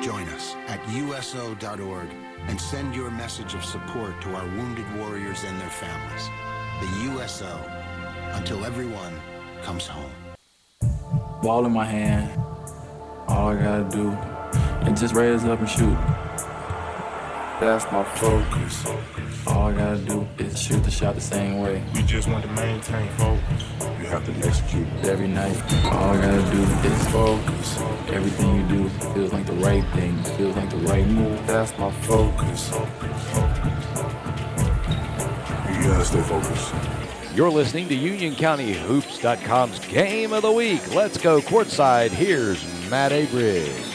Join us at USO.org and send your message of support to our wounded warriors and their families. The USO, until everyone comes home. Ball in my hand. All I gotta do is just raise up and shoot. That's my focus. All I gotta do is shoot the shot the same way. You just want to maintain focus. You have to execute. Every night, all I gotta do is focus. Everything you do feels like the right thing, feels like the right move. That's my focus. You gotta stay focused. You're listening to UnionCountyHoops.com's Game of the Week. Let's go courtside. Here's Matt Abrig.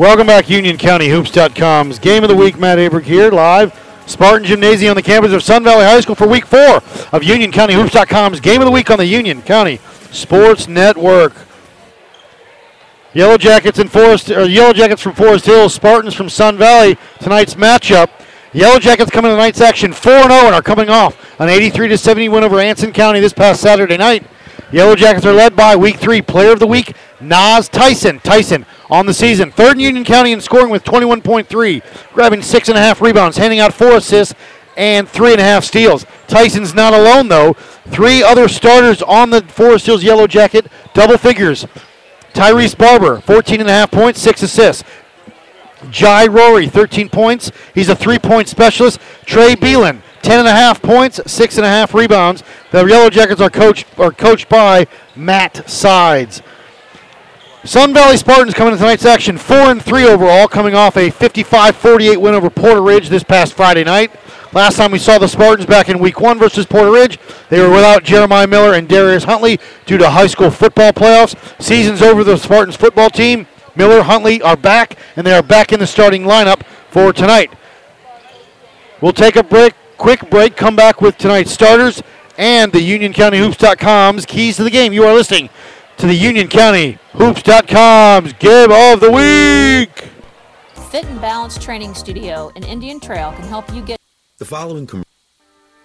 Welcome back, Union County UnionCountyHoops.com's Game of the Week. Matt Abrick here, live. Spartan Gymnasium on the campus of Sun Valley High School for week four of UnionCountyHoops.com's Game of the Week on the Union County Sports Network. Yellow Jackets and Forest, or Yellow Jackets from Forest Hills, Spartans from Sun Valley. Tonight's matchup. Yellow Jackets coming to tonight's action 4 0 and are coming off an 83 70 win over Anson County this past Saturday night. Yellow Jackets are led by Week 3 Player of the Week, Nas Tyson. Tyson on the season, third in Union County in scoring with 21.3, grabbing six and a half rebounds, handing out four assists and three and a half steals. Tyson's not alone though. Three other starters on the Forest Hills Yellow Jacket, double figures. Tyrese Barber, 14 and a half points, six assists. Jai Rory, 13 points. He's a three-point specialist. Trey Beelan, 10 and a half points, six and a half rebounds. The Yellow Jackets are coached are coached by Matt Sides. Sun Valley Spartans coming to tonight's action, four and three overall, coming off a 55-48 win over Porter Ridge this past Friday night. Last time we saw the Spartans back in Week One versus Porter Ridge, they were without Jeremiah Miller and Darius Huntley due to high school football playoffs. Season's over. The Spartans football team, Miller, Huntley are back, and they are back in the starting lineup for tonight. We'll take a break, quick break, come back with tonight's starters and the UnionCountyHoops.com's keys to the game. You are listening to the Union County Hoops.com's Game of the Week. Fit and Balance Training Studio in Indian Trail can help you get. The following com-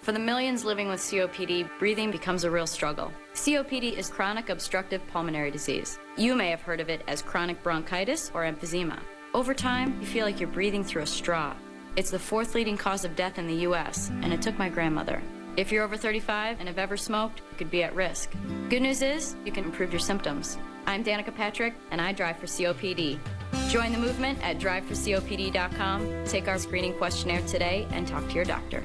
For the millions living with COPD, breathing becomes a real struggle. COPD is chronic obstructive pulmonary disease. You may have heard of it as chronic bronchitis or emphysema. Over time, you feel like you're breathing through a straw. It's the fourth leading cause of death in the U.S., and it took my grandmother. If you're over 35 and have ever smoked, you could be at risk. Good news is, you can improve your symptoms. I'm Danica Patrick, and I drive for COPD. Join the movement at driveforcopd.com. Take our screening questionnaire today and talk to your doctor.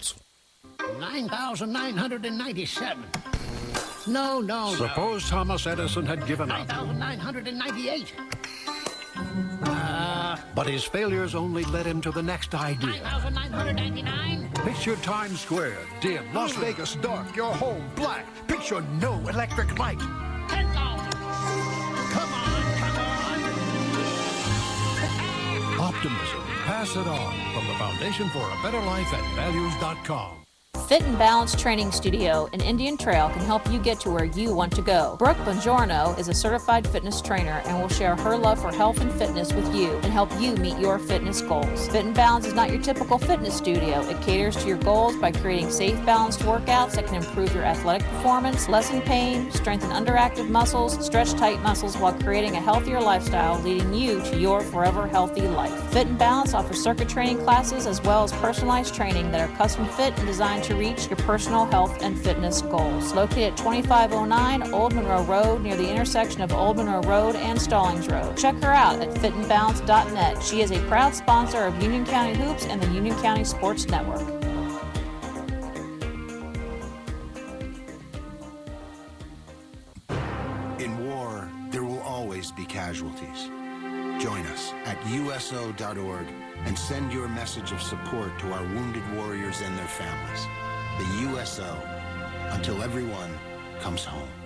9,997. No, no, Suppose Thomas Edison had given no. up, 9,998. Uh, but his failures only led him to the next idea. 9,999. Picture Times Square, dim, Las Vegas dark, your home black. Picture no electric light. 10,000. Come on, come on. Optimism, pass it on from the Foundation for a Better Life at values.com. Fit and Balance Training Studio in Indian Trail can help you get to where you want to go. Brooke Bongiorno is a certified fitness trainer and will share her love for health and fitness with you and help you meet your fitness goals. Fit and Balance is not your typical fitness studio. It caters to your goals by creating safe, balanced workouts that can improve your athletic performance, lessen pain, strengthen underactive muscles, stretch tight muscles while creating a healthier lifestyle leading you to your forever healthy life. Fit and Balance offers circuit training classes as well as personalized training that are custom fit and designed to reach your personal health and fitness goals. Located at 2509 Old Monroe Road near the intersection of Old Monroe Road and Stallings Road. Check her out at fitandbalance.net. She is a proud sponsor of Union County Hoops and the Union County Sports Network. In war, there will always be casualties. Join us at USO.org and send your message of support to our wounded warriors and their families. The USO, until everyone comes home.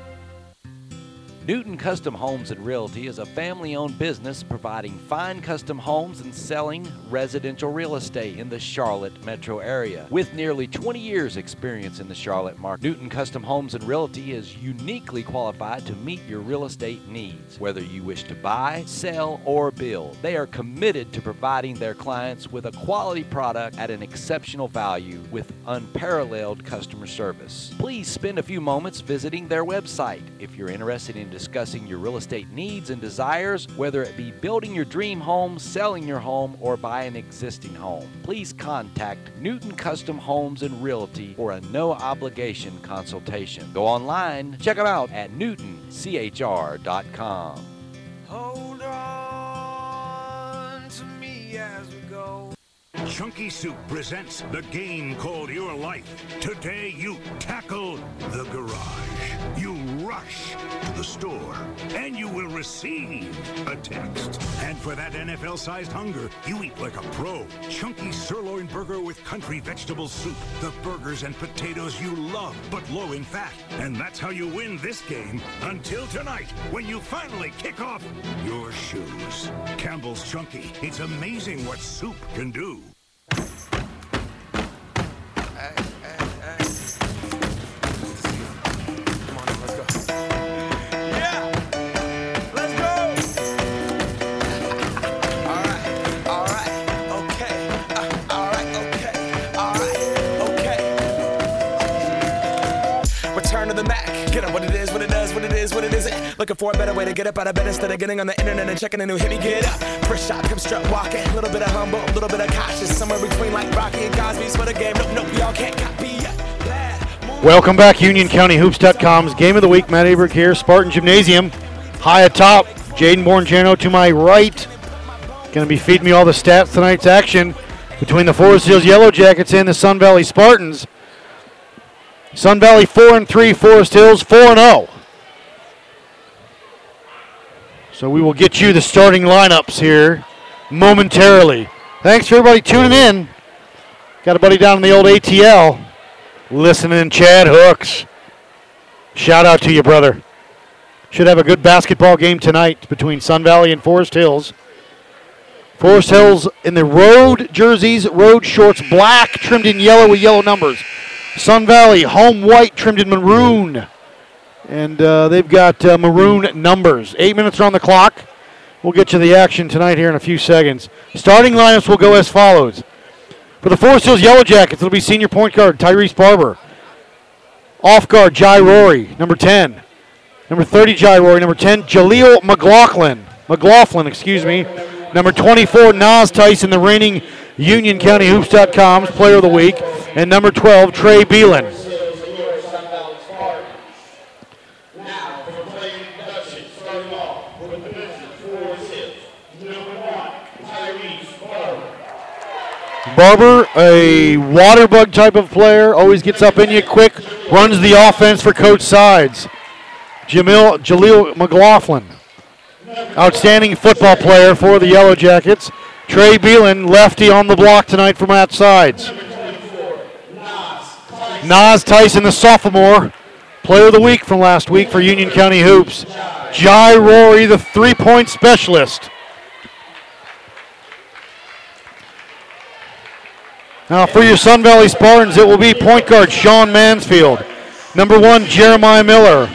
Newton Custom Homes and Realty is a family owned business providing fine custom homes and selling residential real estate in the Charlotte metro area. With nearly 20 years' experience in the Charlotte market, Newton Custom Homes and Realty is uniquely qualified to meet your real estate needs. Whether you wish to buy, sell, or build, they are committed to providing their clients with a quality product at an exceptional value with unparalleled customer service. Please spend a few moments visiting their website if you're interested in discussing your real estate needs and desires, whether it be building your dream home, selling your home, or buying an existing home. Please contact Newton Custom Homes and Realty for a no obligation consultation. Go online, check them out at newtonchr.com. Hold on Chunky Soup presents the game called Your Life. Today you tackle the garage. You rush to the store. And you will receive a text. And for that NFL-sized hunger, you eat like a pro. Chunky sirloin burger with country vegetable soup. The burgers and potatoes you love, but low in fat. And that's how you win this game until tonight, when you finally kick off your shoes. Campbell's Chunky. It's amazing what soup can do. Is, what it isn't. Looking for a better way to get up out of bed instead of getting on the internet and checking a new hit me. Get up. First shot, come strut walking. A little bit of humble, a little bit of cautious. Somewhere between like Rocky and Cosby's for the game. Nope, nope, y'all can't copy. Welcome back, UnionCountyHoops.com's Game of the Week. Matt Abrick here, Spartan Gymnasium. High atop, Jaden Bongiorno to my right. Going to be feeding me all the stats tonight's action between the Forest Hills Yellow Jackets and the Sun Valley Spartans. Sun Valley 4 and 3, Forest Hills 4 and 0. So we will get you the starting lineups here momentarily. Thanks for everybody tuning in. Got a buddy down in the old ATL listening, Chad Hooks. Shout out to you, brother. Should have a good basketball game tonight between Sun Valley and Forest Hills. Forest Hills in the road jerseys, road shorts, black, trimmed in yellow with yellow numbers. Sun Valley, home white, trimmed in maroon. And uh, they've got uh, maroon numbers. Eight minutes are on the clock. We'll get you the action tonight here in a few seconds. Starting lineups will go as follows. For the Forest Hills Yellow Jackets, it'll be senior point guard Tyrese Barber. Off guard, Jai Rory, number 10. Number 30, Jai Rory. Number 10, Jaleel McLaughlin. McLaughlin, excuse me. Number 24, Nas Tyson, the reigning Union County Hoops.com's player of the week. And number 12, Trey Beelan. Barber, a water bug type of player, always gets up in you quick, runs the offense for coach sides. Jamil Jaleel McLaughlin, outstanding football player for the Yellow Jackets. Trey Beelan, lefty on the block tonight from Matt Sides. Nas Tyson, the sophomore, player of the week from last week for Union County Hoops. Jai Rory, the three-point specialist. Now for your Sun Valley Spartans, it will be point guard Sean Mansfield. Number one, Jeremiah Miller.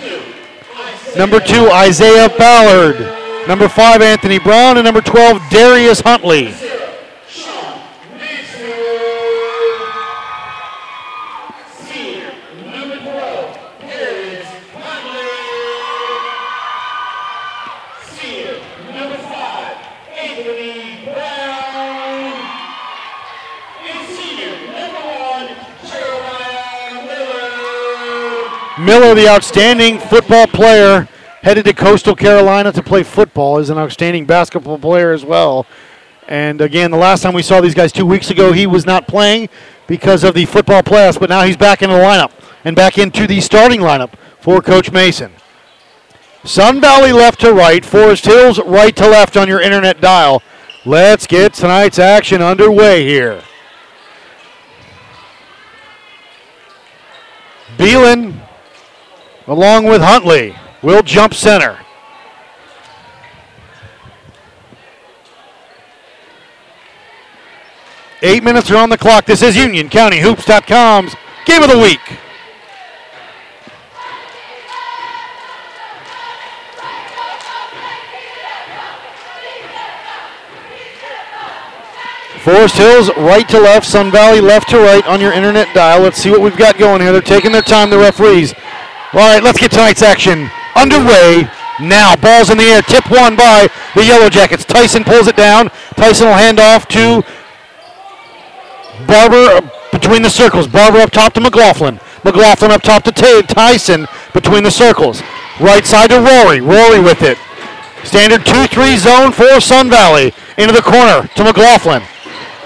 Number two, Isaiah Ballard. Number five, Anthony Brown. And number 12, Darius Huntley. Miller, the outstanding football player, headed to Coastal Carolina to play football, is an outstanding basketball player as well. And again, the last time we saw these guys two weeks ago, he was not playing because of the football playoffs, but now he's back in the lineup and back into the starting lineup for Coach Mason. Sun Valley left to right, Forest Hills right to left on your internet dial. Let's get tonight's action underway here. Beelan, along with Huntley, will jump center. Eight minutes are on the clock. This is UnionCountyHoops.com's Game of the Week. Forest Hills right to left, Sun Valley left to right on your internet dial. Let's see what we've got going here. They're taking their time, the referees. All right, let's get tonight's action underway now. Ball's in the air, tip one by the Yellow Jackets. Tyson pulls it down. Tyson will hand off to Barber between the circles. Barber up top to McLaughlin. McLaughlin up top to T- Tyson between the circles. Right side to Rory. Rory with it. Standard 2-3 zone for Sun Valley. Into the corner to McLaughlin.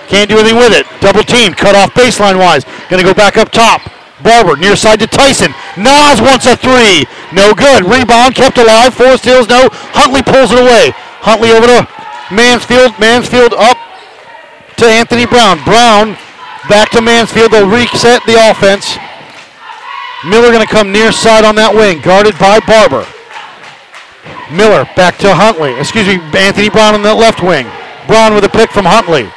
Can't do anything with it. Double team, cut off baseline wise. Gonna go back up top. Barber near side to Tyson. Nas wants a three. No good. Rebound kept alive. Four steals. no. Huntley pulls it away. Huntley over to Mansfield. Mansfield up to Anthony Brown. Brown back to Mansfield. They'll reset the offense. Miller going to come near side on that wing, guarded by Barber. Miller back to Huntley. Excuse me, Anthony Brown on the left wing. Brown with a pick from Huntley.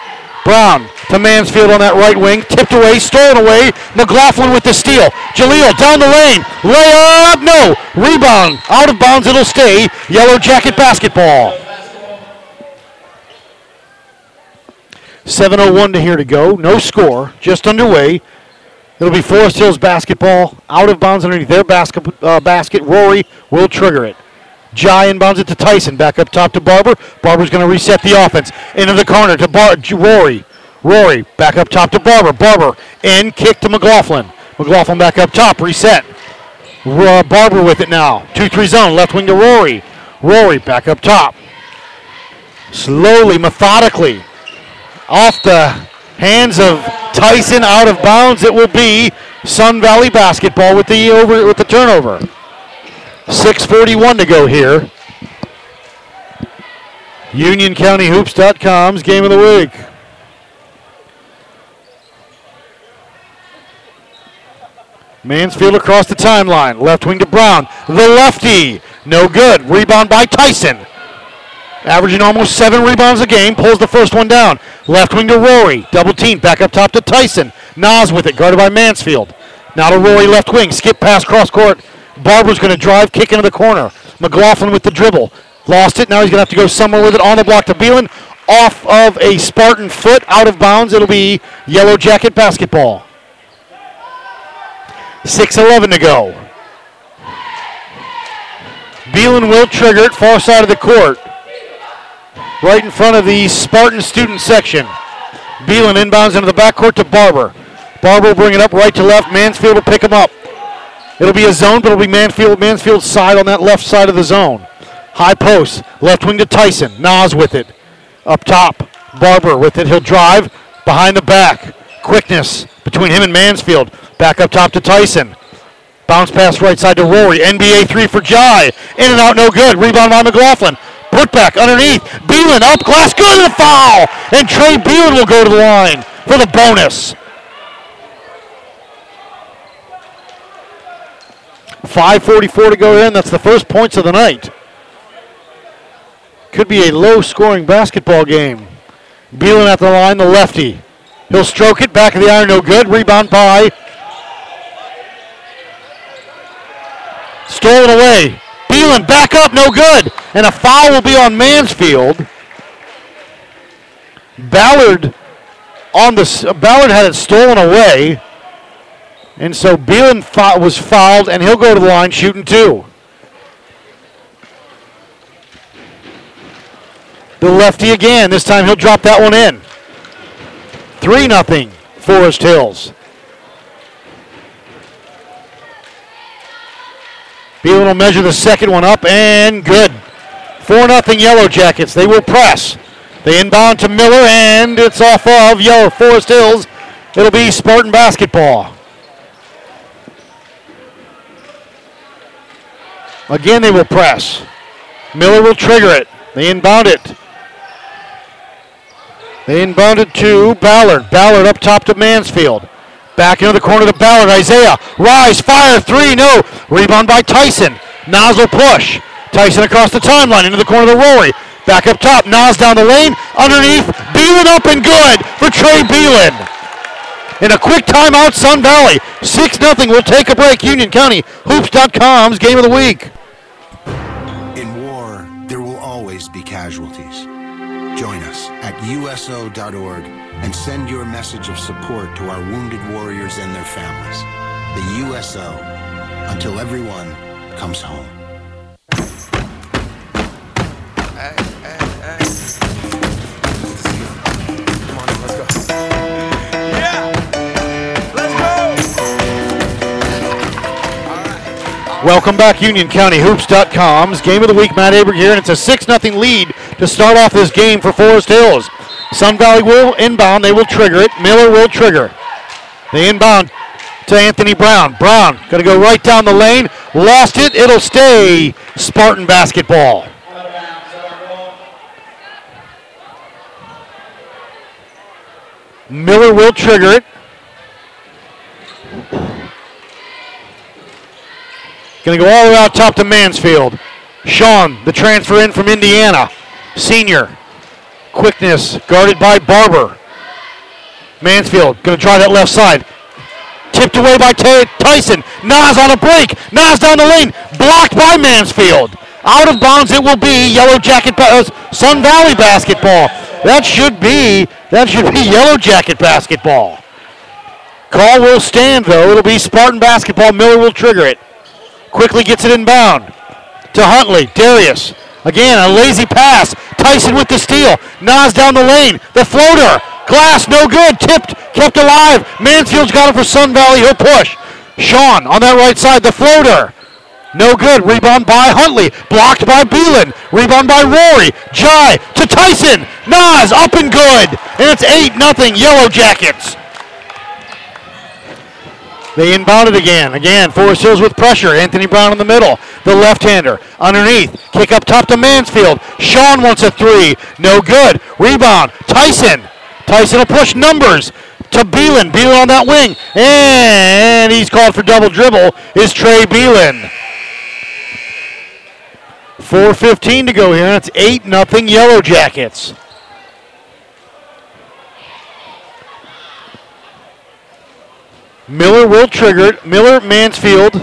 Brown to Mansfield on that right wing. Tipped away, stolen away. McLaughlin with the steal. Jaleel down the lane. Layup, no. Rebound. Out of bounds, it'll stay. Yellow Jacket basketball. 7.01 to here to go. No score. Just underway. It'll be Forest Hills basketball. Out of bounds underneath their basket. Uh, basket. Rory will trigger it. Jai inbounds it to Tyson. Back up top to Barber. Barber's going to reset the offense. Into the corner to Bar- Rory. Rory back up top to Barber. Barber in kick to McLaughlin. McLaughlin back up top. Reset. Uh, Barber with it now. 2 3 zone. Left wing to Rory. Rory back up top. Slowly, methodically. Off the hands of Tyson out of bounds. It will be Sun Valley basketball with the over with the turnover. 6.41 to go here. UnionCountyHoops.com's game of the week. Mansfield across the timeline. Left wing to Brown. The lefty. No good. Rebound by Tyson. Averaging almost seven rebounds a game. Pulls the first one down. Left wing to Rory. Double team. Back up top to Tyson. Nas with it. Guarded by Mansfield. Now to Rory left wing. Skip pass cross court. Barber's going to drive, kick into the corner. McLaughlin with the dribble. Lost it. Now he's going to have to go somewhere with it on the block to Beelan. Off of a Spartan foot, out of bounds. It'll be Yellow Jacket basketball. 6.11 to go. Beelan will trigger it, far side of the court. Right in front of the Spartan student section. Beelan inbounds into the backcourt to Barber. Barber will bring it up right to left. Mansfield will pick him up. It'll be a zone, but it'll be Mansfield, Mansfield's side on that left side of the zone. High post, left wing to Tyson. Nas with it. Up top, Barber with it. He'll drive behind the back. Quickness between him and Mansfield. Back up top to Tyson. Bounce pass right side to Rory. NBA three for Jai. In and out, no good. Rebound by McLaughlin. Put back underneath. Beelan up, glass good, and a foul. And Trey Beelan will go to the line for the bonus. 5.44 to go in. that's the first points of the night. Could be a low scoring basketball game. Beelan at the line, the lefty. He'll stroke it, back of the iron, no good. Rebound by. Stolen away. Beelan back up, no good. And a foul will be on Mansfield. Ballard on the Ballard had it stolen away. And so Beelan was fouled, and he'll go to the line shooting two. The lefty again. This time he'll drop that one in. 3 nothing Forest Hills. Beelan will measure the second one up, and good. 4 nothing Yellow Jackets. They will press. They inbound to Miller, and it's off of Yellow Forest Hills. It'll be Spartan basketball. Again, they will press. Miller will trigger it. They inbound it. They inbound it to Ballard. Ballard up top to Mansfield. Back into the corner to Ballard. Isaiah. Rise. Fire. Three. No. Rebound by Tyson. Nozzle push. Tyson across the timeline into the corner to Rory. Back up top. Nas down the lane. Underneath. Beelan up and good for Trey Beelan. In a quick timeout, Sun Valley. 6 0 will take a break. Union County Hoops.com's game of the week. Always be casualties. Join us at USO.org and send your message of support to our wounded warriors and their families. The USO, until everyone comes home. Welcome back, UnionCountyHoops.com's game of the week. Matt Aberg here, and it's a 6 0 lead to start off this game for Forest Hills. Sun Valley will inbound, they will trigger it. Miller will trigger. They inbound to Anthony Brown. Brown going to go right down the lane. Lost it. It'll stay Spartan basketball. Miller will trigger it. Going to go all the way out top to Mansfield. Sean, the transfer in from Indiana, senior. Quickness guarded by Barber. Mansfield going to try that left side. Tipped away by Ty- Tyson. Nas on a break. Nas down the lane. Blocked by Mansfield. Out of bounds it will be Yellow Jacket ba- uh, Sun Valley basketball. That should be that should be Yellow Jacket basketball. Call will stand though. It'll be Spartan basketball. Miller will trigger it. Quickly gets it inbound to Huntley. Darius. Again, a lazy pass. Tyson with the steal. Nas down the lane. The floater. Glass, no good. Tipped, kept alive. Mansfield's got it for Sun Valley. He'll push. Sean on that right side. The floater. No good. Rebound by Huntley. Blocked by Beelan. Rebound by Rory. Jai to Tyson. Nas up and good. And it's 8 nothing Yellow Jackets. They inbound it again. Again, Forest Hills with pressure. Anthony Brown in the middle. The left-hander underneath. Kick up top to Mansfield. Sean wants a three. No good. Rebound. Tyson. Tyson will push numbers to Beelan. Beelan on that wing. And he's called for double dribble is Trey Beelan. 4.15 to go here. It's 8 nothing Yellow Jackets. Miller will trigger it. Miller, Mansfield,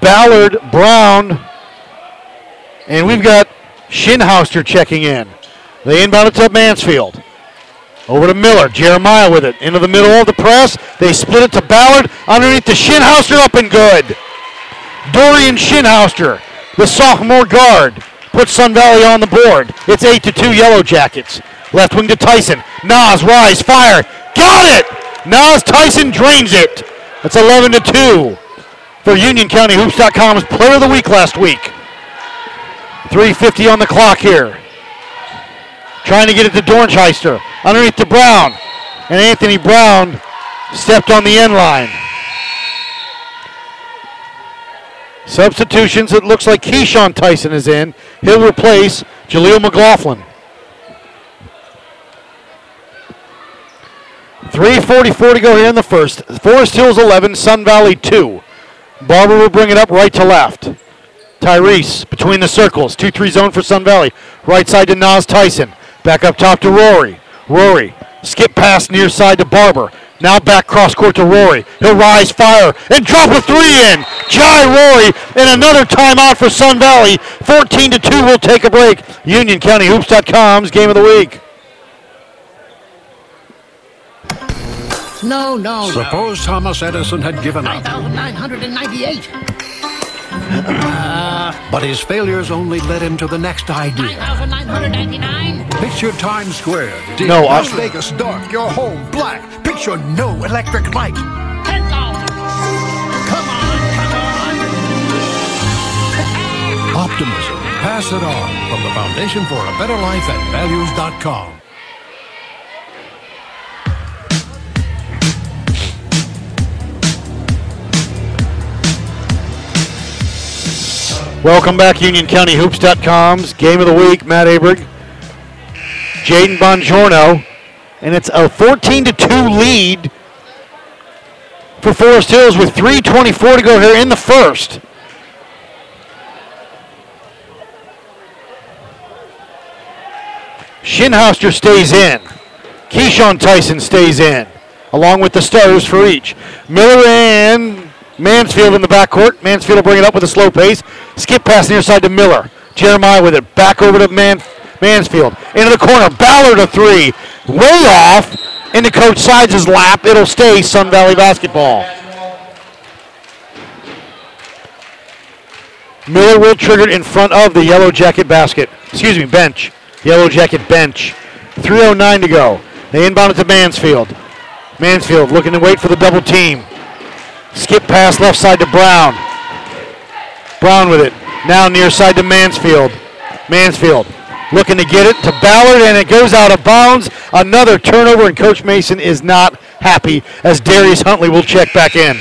Ballard, Brown, and we've got Shinhauster checking in. They inbound it to Mansfield. Over to Miller. Jeremiah with it. Into the middle of the press. They split it to Ballard. Underneath to Shinhauster. Up and good. Dorian Shinhauster, the sophomore guard, puts Sun Valley on the board. It's 8 to 2 Yellow Jackets. Left wing to Tyson. Nas, rise, fire. Got it! Nas Tyson drains it. That's 11 to 2 for Union County Hoops.com's player of the week last week. 350 on the clock here. Trying to get it to Dorncheister. Underneath to Brown. And Anthony Brown stepped on the end line. Substitutions. It looks like Keyshawn Tyson is in. He'll replace Jaleel McLaughlin. 3.44 to go here in the first. Forest Hills 11, Sun Valley 2. Barber will bring it up right to left. Tyrese between the circles. 2 3 zone for Sun Valley. Right side to Nas Tyson. Back up top to Rory. Rory. Skip pass near side to Barber. Now back cross court to Rory. He'll rise, fire, and drop a three in. Jai Rory, and another timeout for Sun Valley. 14 to 2 We'll take a break. UnionCountyHoops.com's game of the week. No, no, Suppose Thomas Edison had given up, 998. Uh, but his failures only led him to the next idea. 9,999. Picture Times Square, dim, No, I- Las Vegas dark, your home black. Picture no electric light. 10,000. Come on, come on. Optimism. Pass it on from the Foundation for a Better Life at values.com. Welcome back, UnionCountyHoops.com's Game of the Week. Matt Abrig, Jaden Bongiorno, and it's a 14 to 2 lead for Forest Hills with 3.24 to go here in the first. Shinhouster stays in. Keyshawn Tyson stays in, along with the starters for each. Miller and Mansfield in the backcourt. Mansfield will bring it up with a slow pace. Skip pass near side to Miller. Jeremiah with it. Back over to Man- Mansfield. Into the corner. Ballard a three. Way off. Into Coach Sides' lap. It'll stay Sun Valley basketball. Miller will trigger in front of the Yellow Jacket basket. Excuse me, bench. Yellow Jacket bench. 3.09 to go. They inbound it to Mansfield. Mansfield looking to wait for the double team. Skip pass left side to Brown. Brown with it. Now near side to Mansfield. Mansfield looking to get it to Ballard, and it goes out of bounds. Another turnover, and Coach Mason is not happy as Darius Huntley will check back in.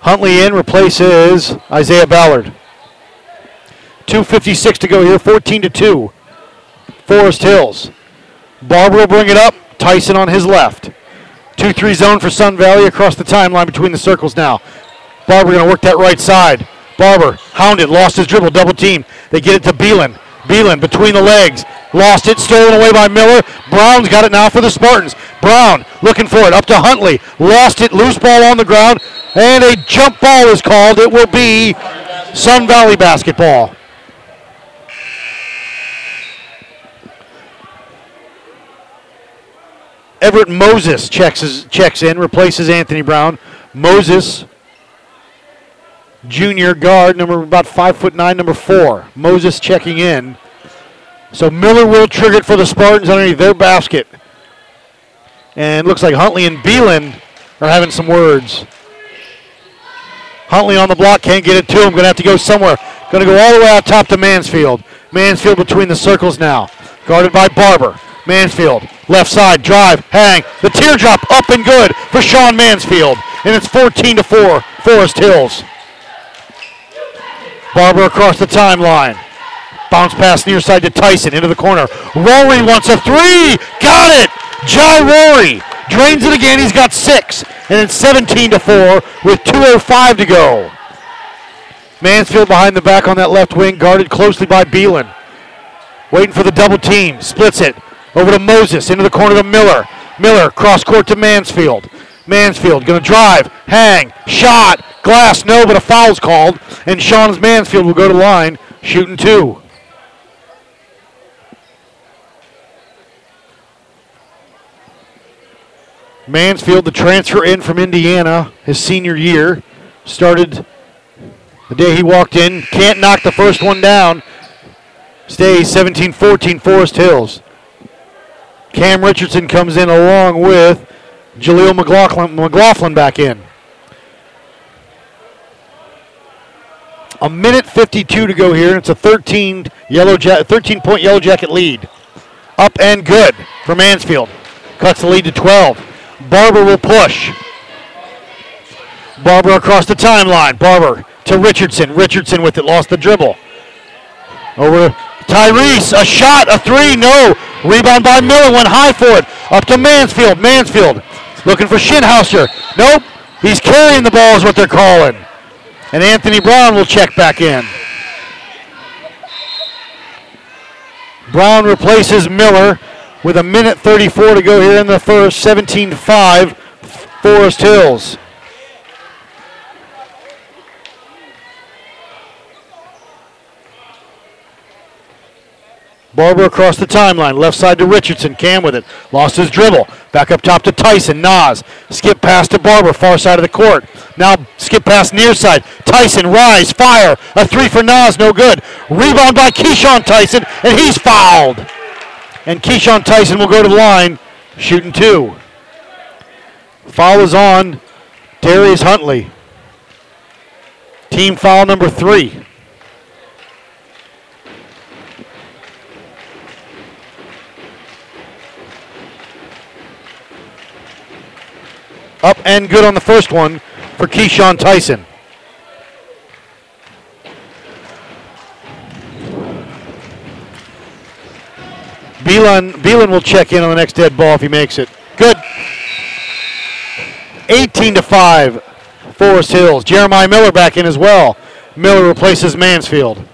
Huntley in replaces Isaiah Ballard. 2.56 to go here, 14 to 2. Forest Hills. Barber will bring it up. Tyson on his left. 2 3 zone for Sun Valley across the timeline between the circles now. Barber going to work that right side. Barber hounded, lost his dribble, double team. They get it to Beelan. Beelan between the legs. Lost it, stolen away by Miller. Brown's got it now for the Spartans. Brown looking for it, up to Huntley. Lost it, loose ball on the ground, and a jump ball is called. It will be Sun Valley basketball. Everett Moses checks checks in, replaces Anthony Brown. Moses, junior guard, number about five foot nine, number four. Moses checking in. So Miller will trigger it for the Spartans underneath their basket. And looks like Huntley and Beelan are having some words. Huntley on the block, can't get it to him. Going to have to go somewhere. Going to go all the way out top to Mansfield. Mansfield between the circles now. Guarded by Barber. Mansfield, left side, drive, hang. The teardrop up and good for Sean Mansfield. And it's 14 to 4, Forest Hills. Barber across the timeline. Bounce pass near side to Tyson into the corner. Rory wants a three. Got it. Jai Rory drains it again. He's got six. And it's 17 to 4 with 2.05 to go. Mansfield behind the back on that left wing, guarded closely by Beelan. Waiting for the double team. Splits it. Over to Moses, into the corner to Miller. Miller, cross court to Mansfield. Mansfield going to drive, hang, shot, glass, no, but a foul's called. And Sean's Mansfield will go to line, shooting two. Mansfield, the transfer in from Indiana, his senior year, started the day he walked in. Can't knock the first one down. Stays 17 14 Forest Hills. Cam Richardson comes in along with Jaleel McLaughlin, McLaughlin back in. A minute 52 to go here, it's a 13 yellow ja- 13 point yellow jacket lead. Up and good for Mansfield. Cuts the lead to 12. Barber will push. Barber across the timeline. Barber to Richardson. Richardson with it, lost the dribble. Over Tyrese, a shot, a three, no. Rebound by Miller, went high for it. Up to Mansfield. Mansfield looking for Shinhauser. Nope, he's carrying the ball, is what they're calling. And Anthony Brown will check back in. Brown replaces Miller with a minute 34 to go here in the first. 17 5, Forest Hills. Barber across the timeline, left side to Richardson. Cam with it. Lost his dribble. Back up top to Tyson. Nas. Skip pass to Barber, far side of the court. Now skip pass near side. Tyson, rise, fire. A three for Nas, no good. Rebound by Keyshawn Tyson, and he's fouled. And Keyshawn Tyson will go to the line, shooting two. Foul is on Darius Huntley. Team foul number three. Up and good on the first one for Keyshawn Tyson. Beelan, Beelan will check in on the next dead ball if he makes it. Good. 18 to 5, Forest Hills. Jeremiah Miller back in as well. Miller replaces Mansfield.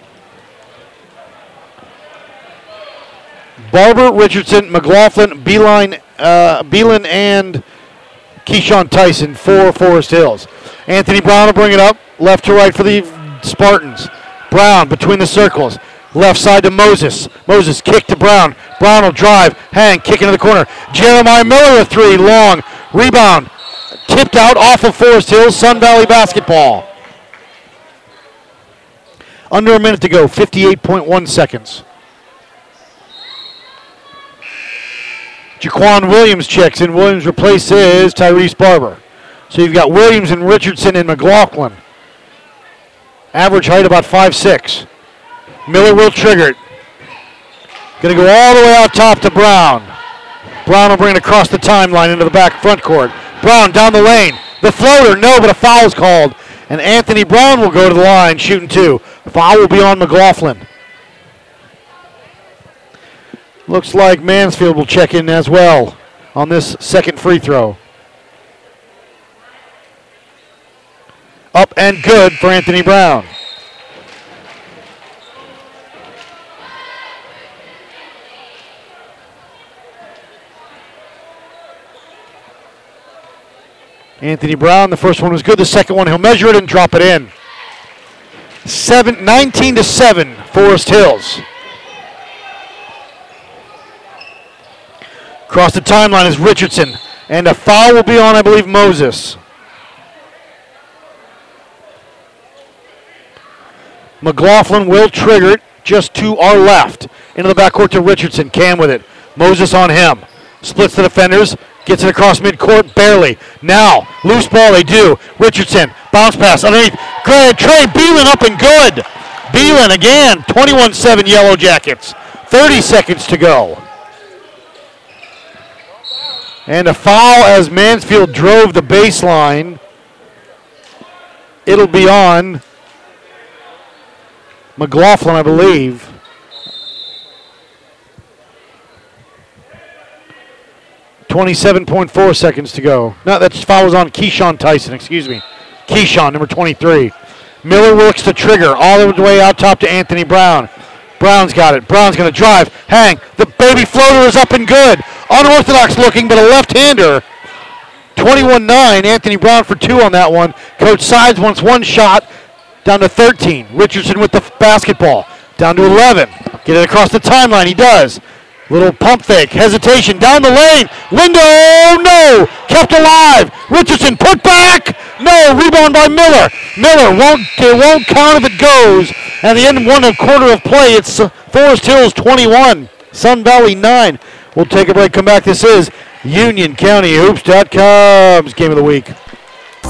Barber, Richardson, McLaughlin, Beelan, uh, and Keyshawn Tyson for Forest Hills. Anthony Brown will bring it up, left to right for the Spartans. Brown between the circles. Left side to Moses. Moses kick to Brown. Brown will drive. Hang, kick into the corner. Jeremiah Miller a three, long. Rebound. Tipped out off of Forest Hills. Sun Valley basketball. Under a minute to go. 58.1 seconds. Jaquan Williams checks in. Williams replaces Tyrese Barber. So you've got Williams and Richardson and McLaughlin. Average height about 5'6. Miller will trigger it. Going to go all the way out top to Brown. Brown will bring it across the timeline into the back front court. Brown down the lane. The floater, no, but a foul's called. And Anthony Brown will go to the line shooting two. Foul will be on McLaughlin. Looks like Mansfield will check in as well on this second free throw. Up and good for Anthony Brown. Anthony Brown, the first one was good. The second one, he'll measure it and drop it in. Seven, 19 to 7, Forest Hills. Across the timeline is Richardson. And a foul will be on, I believe, Moses. McLaughlin will trigger it just to our left. Into the backcourt to Richardson. Cam with it. Moses on him. Splits the defenders. Gets it across midcourt. Barely. Now, loose ball they do. Richardson. Bounce pass underneath. Greg Trey Beelan up and good. Beelan again. 21 7 Yellow Jackets. 30 seconds to go. And a foul as Mansfield drove the baseline. It'll be on McLaughlin, I believe. Twenty-seven point four seconds to go. No, that foul was on Keyshawn Tyson. Excuse me, Keyshawn, number twenty-three. Miller looks to trigger all the way out top to Anthony Brown. Brown's got it. Brown's going to drive. Hang. The baby floater is up and good. Unorthodox looking, but a left-hander. 21-9. Anthony Brown for two on that one. Coach Sides wants one shot. Down to 13. Richardson with the basketball. Down to 11. Get it across the timeline. He does. Little pump fake. Hesitation. Down the lane. Lindo. No. Kept alive. Richardson put back. No. Rebound by Miller. Miller won't, it won't count if it goes. And the end one quarter of play. It's Forest Hills 21. Sun Valley 9. We'll take a break. Come back. This is UnionCountyHoops.com's game of the week.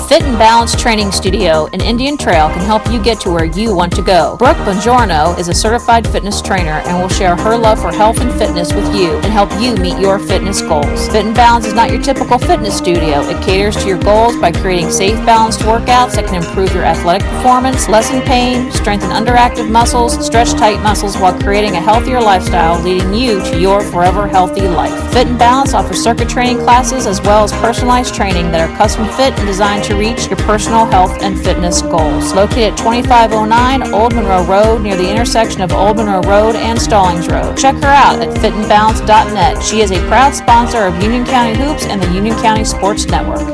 Fit and Balance Training Studio in Indian Trail can help you get to where you want to go. Brooke Bongiorno is a certified fitness trainer and will share her love for health and fitness with you and help you meet your fitness goals. Fit and Balance is not your typical fitness studio. It caters to your goals by creating safe, balanced workouts that can improve your athletic performance, lessen pain, strengthen underactive muscles, stretch tight muscles while creating a healthier lifestyle leading you to your forever healthy life. Fit and Balance offers circuit training classes as well as personalized training that are custom fit and designed to reach your personal health and fitness goals. Located at 2509 Old Monroe Road near the intersection of Old Monroe Road and Stallings Road. Check her out at fitandbalance.net. She is a proud sponsor of Union County Hoops and the Union County Sports Network.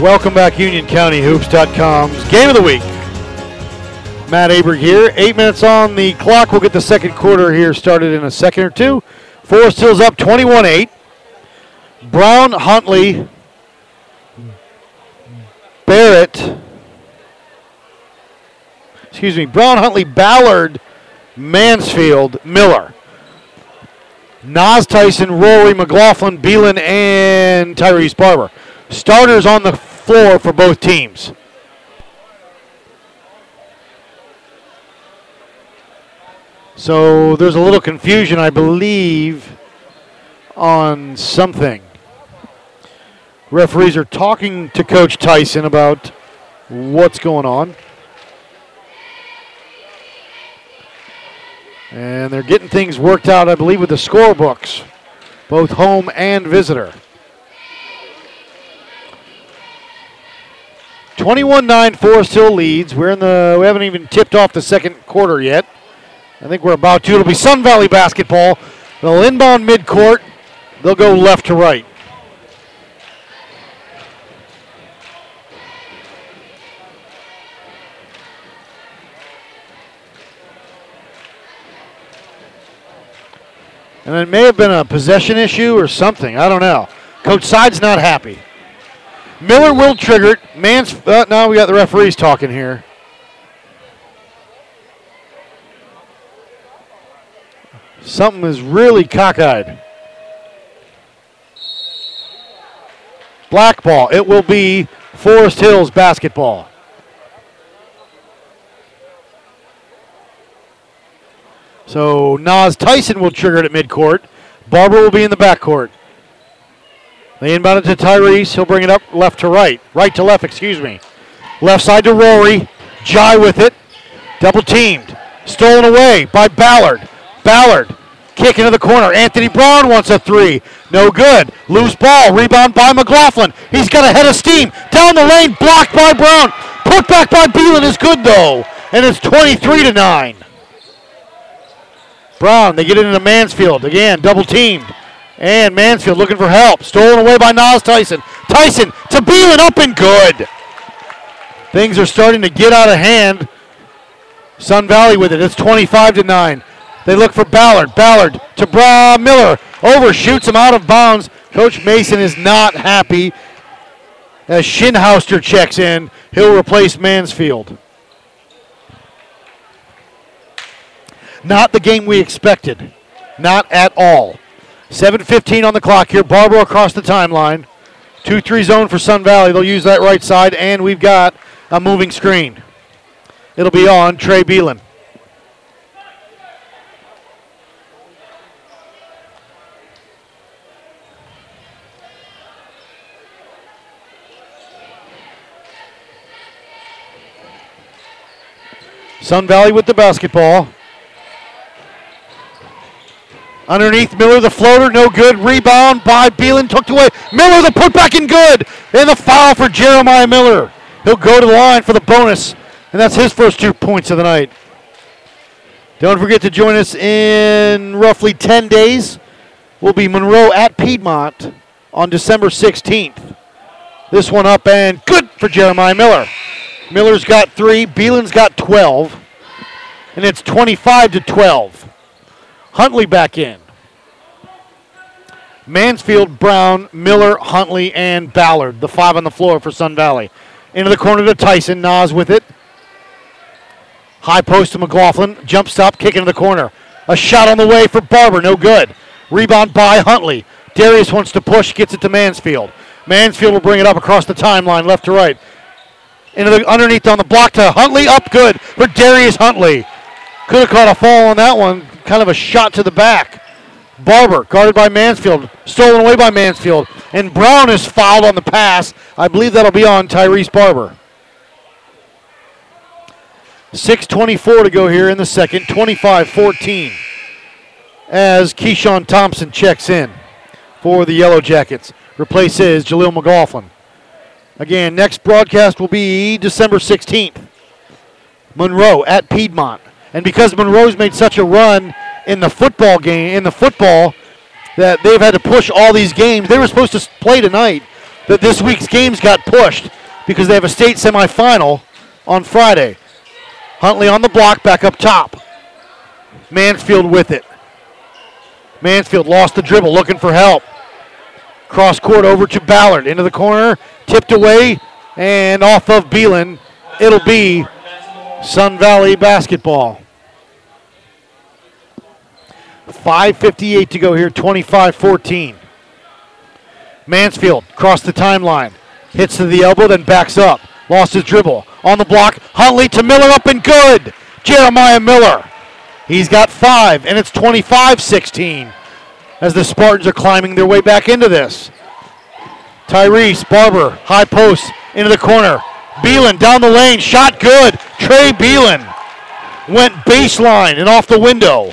Welcome back, UnionCountyHoops.com's game of the week. Matt Aberg here. Eight minutes on the clock. We'll get the second quarter here started in a second or two. Forest Hills up 21 8. Brown, Huntley, Barrett, excuse me, Brown, Huntley, Ballard, Mansfield, Miller. Nas Tyson, Rory, McLaughlin, Beelan, and Tyrese Barber. Starters on the floor for both teams. So there's a little confusion, I believe, on something. Referees are talking to Coach Tyson about what's going on. And they're getting things worked out, I believe, with the scorebooks, both home and visitor. 21-9 Forest Hill leads. We're in the we haven't even tipped off the second quarter yet. I think we're about to. It'll be Sun Valley basketball. They'll inbound midcourt. They'll go left to right. And it may have been a possession issue or something. I don't know. Coach Side's not happy. Miller will trigger it. Mans. Uh, now we got the referees talking here. Something is really cockeyed. Black ball. It will be Forest Hills basketball. So Nas Tyson will trigger it at midcourt. Barber will be in the backcourt. They inbound it to Tyrese. He'll bring it up left to right. Right to left, excuse me. Left side to Rory. Jai with it. Double teamed. Stolen away by Ballard. Ballard kick into the corner. Anthony Brown wants a three. No good. Loose ball. Rebound by McLaughlin. He's got a head of steam. Down the lane. Blocked by Brown. Put back by Beelan is good though. And it's 23 to 9. Brown, they get into Mansfield. Again, double teamed. And Mansfield looking for help. Stolen away by Niles Tyson. Tyson to Beelan up and good. Things are starting to get out of hand. Sun Valley with it. It's 25 to 9. They look for Ballard. Ballard to Bra Miller. Overshoots him out of bounds. Coach Mason is not happy as Shinhauster checks in. He'll replace Mansfield. Not the game we expected. Not at all. 7.15 on the clock here. Barber across the timeline. 2 3 zone for Sun Valley. They'll use that right side, and we've got a moving screen. It'll be on Trey Beelan. Sun Valley with the basketball. Underneath Miller, the floater, no good. Rebound by Beelan, tucked away. Miller, the putback, and good. And the foul for Jeremiah Miller. He'll go to the line for the bonus, and that's his first two points of the night. Don't forget to join us in roughly 10 days. We'll be Monroe at Piedmont on December 16th. This one up and good for Jeremiah Miller. Miller's got three, Beelan's got 12, and it's 25 to 12. Huntley back in. Mansfield, Brown, Miller, Huntley, and Ballard, the five on the floor for Sun Valley. Into the corner to Tyson. Nas with it. High post to McLaughlin. Jump stop, kick into the corner. A shot on the way for Barber, no good. Rebound by Huntley. Darius wants to push, gets it to Mansfield. Mansfield will bring it up across the timeline, left to right. Underneath on the block to Huntley, up good for Darius Huntley. Could have caught a fall on that one. Kind of a shot to the back. Barber guarded by Mansfield, stolen away by Mansfield, and Brown is fouled on the pass. I believe that'll be on Tyrese Barber. 6.24 to go here in the second, 25 14. As Keyshawn Thompson checks in for the Yellow Jackets. Replaces Jaleel McLaughlin. Again, next broadcast will be December 16th. Monroe at Piedmont. And because Monroe's made such a run in the football game, in the football, that they've had to push all these games. They were supposed to play tonight, that this week's games got pushed because they have a state semifinal on Friday. Huntley on the block, back up top. Mansfield with it. Mansfield lost the dribble, looking for help. Cross court over to Ballard, into the corner, tipped away, and off of Beelan. It'll be Sun Valley basketball. 5.58 to go here, 25 14. Mansfield crossed the timeline, hits to the elbow, then backs up. Lost his dribble. On the block, Huntley to Miller up and good. Jeremiah Miller. He's got five, and it's 25 16 as the Spartans are climbing their way back into this. Tyrese, Barber, high post into the corner. Beelan down the lane, shot good. Trey Beelan went baseline and off the window.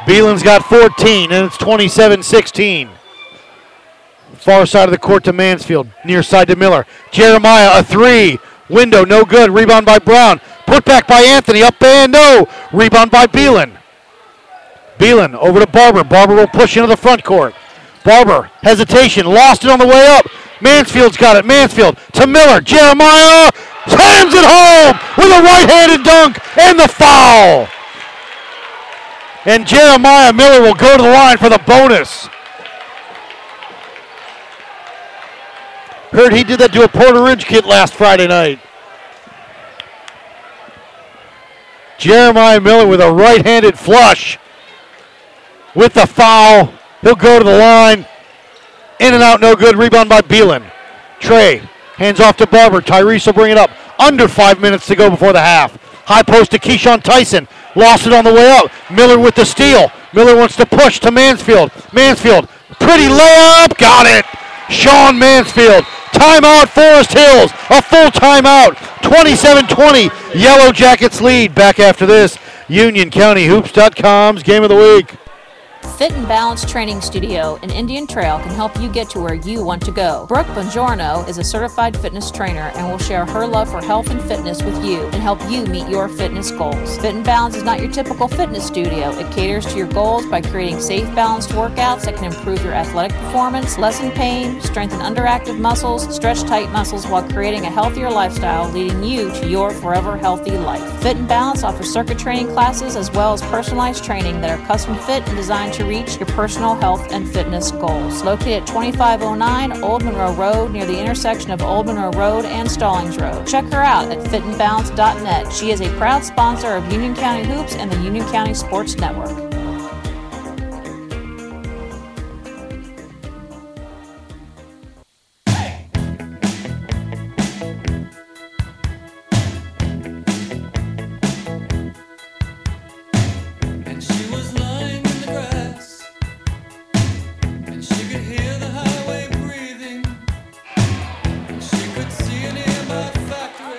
Beelan's got 14, and it's 27 16. Far side of the court to Mansfield, near side to Miller. Jeremiah, a three. Window, no good. Rebound by Brown. Put back by Anthony. Up and no. Rebound by Beelan. Beelan over to Barber. Barber will push into the front court. Barber, hesitation, lost it on the way up. Mansfield's got it. Mansfield to Miller. Jeremiah slams it home with a right handed dunk and the foul. And Jeremiah Miller will go to the line for the bonus. Heard he did that to a Porter Ridge kid last Friday night. Jeremiah Miller with a right handed flush with the foul. He'll go to the line. In and out, no good. Rebound by Beelan. Trey hands off to Barber. Tyrese will bring it up. Under five minutes to go before the half. High post to Keyshawn Tyson. Lost it on the way up. Miller with the steal. Miller wants to push to Mansfield. Mansfield, pretty layup. Got it. Sean Mansfield. Timeout, Forest Hills. A full timeout. 27 20. Yellow Jackets lead. Back after this. UnionCountyHoops.com's game of the week. Fit and Balance Training Studio in Indian Trail can help you get to where you want to go. Brooke Bongiorno is a certified fitness trainer and will share her love for health and fitness with you and help you meet your fitness goals. Fit and Balance is not your typical fitness studio. It caters to your goals by creating safe, balanced workouts that can improve your athletic performance, lessen pain, strengthen underactive muscles, stretch tight muscles while creating a healthier lifestyle, leading you to your forever healthy life. Fit and Balance offers circuit training classes as well as personalized training that are custom fit and designed to reach your personal health and fitness goals. Located at 2509 Old Monroe Road near the intersection of Old Monroe Road and Stallings Road. Check her out at fitandbalance.net. She is a proud sponsor of Union County Hoops and the Union County Sports Network.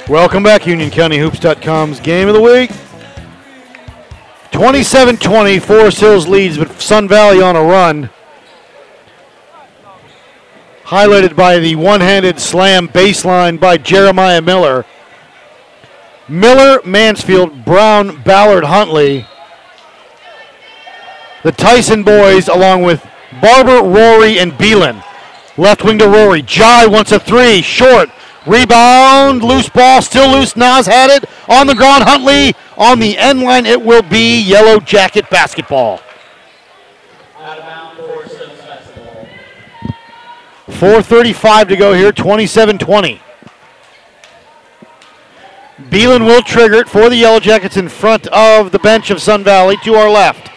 Welcome back, UnionCountyHoops.com's game of the week. 27 20, Forest Hills leads, but Sun Valley on a run. Highlighted by the one handed slam baseline by Jeremiah Miller. Miller, Mansfield, Brown, Ballard, Huntley. The Tyson boys, along with Barber, Rory, and Beelan. Left wing to Rory. Jai wants a three. Short. Rebound. Loose ball. Still loose. Nas had it. On the ground. Huntley. On the end line. It will be Yellow Jacket basketball. 4.35 to go here. 27 20. Beelan will trigger it for the Yellow Jackets in front of the bench of Sun Valley to our left.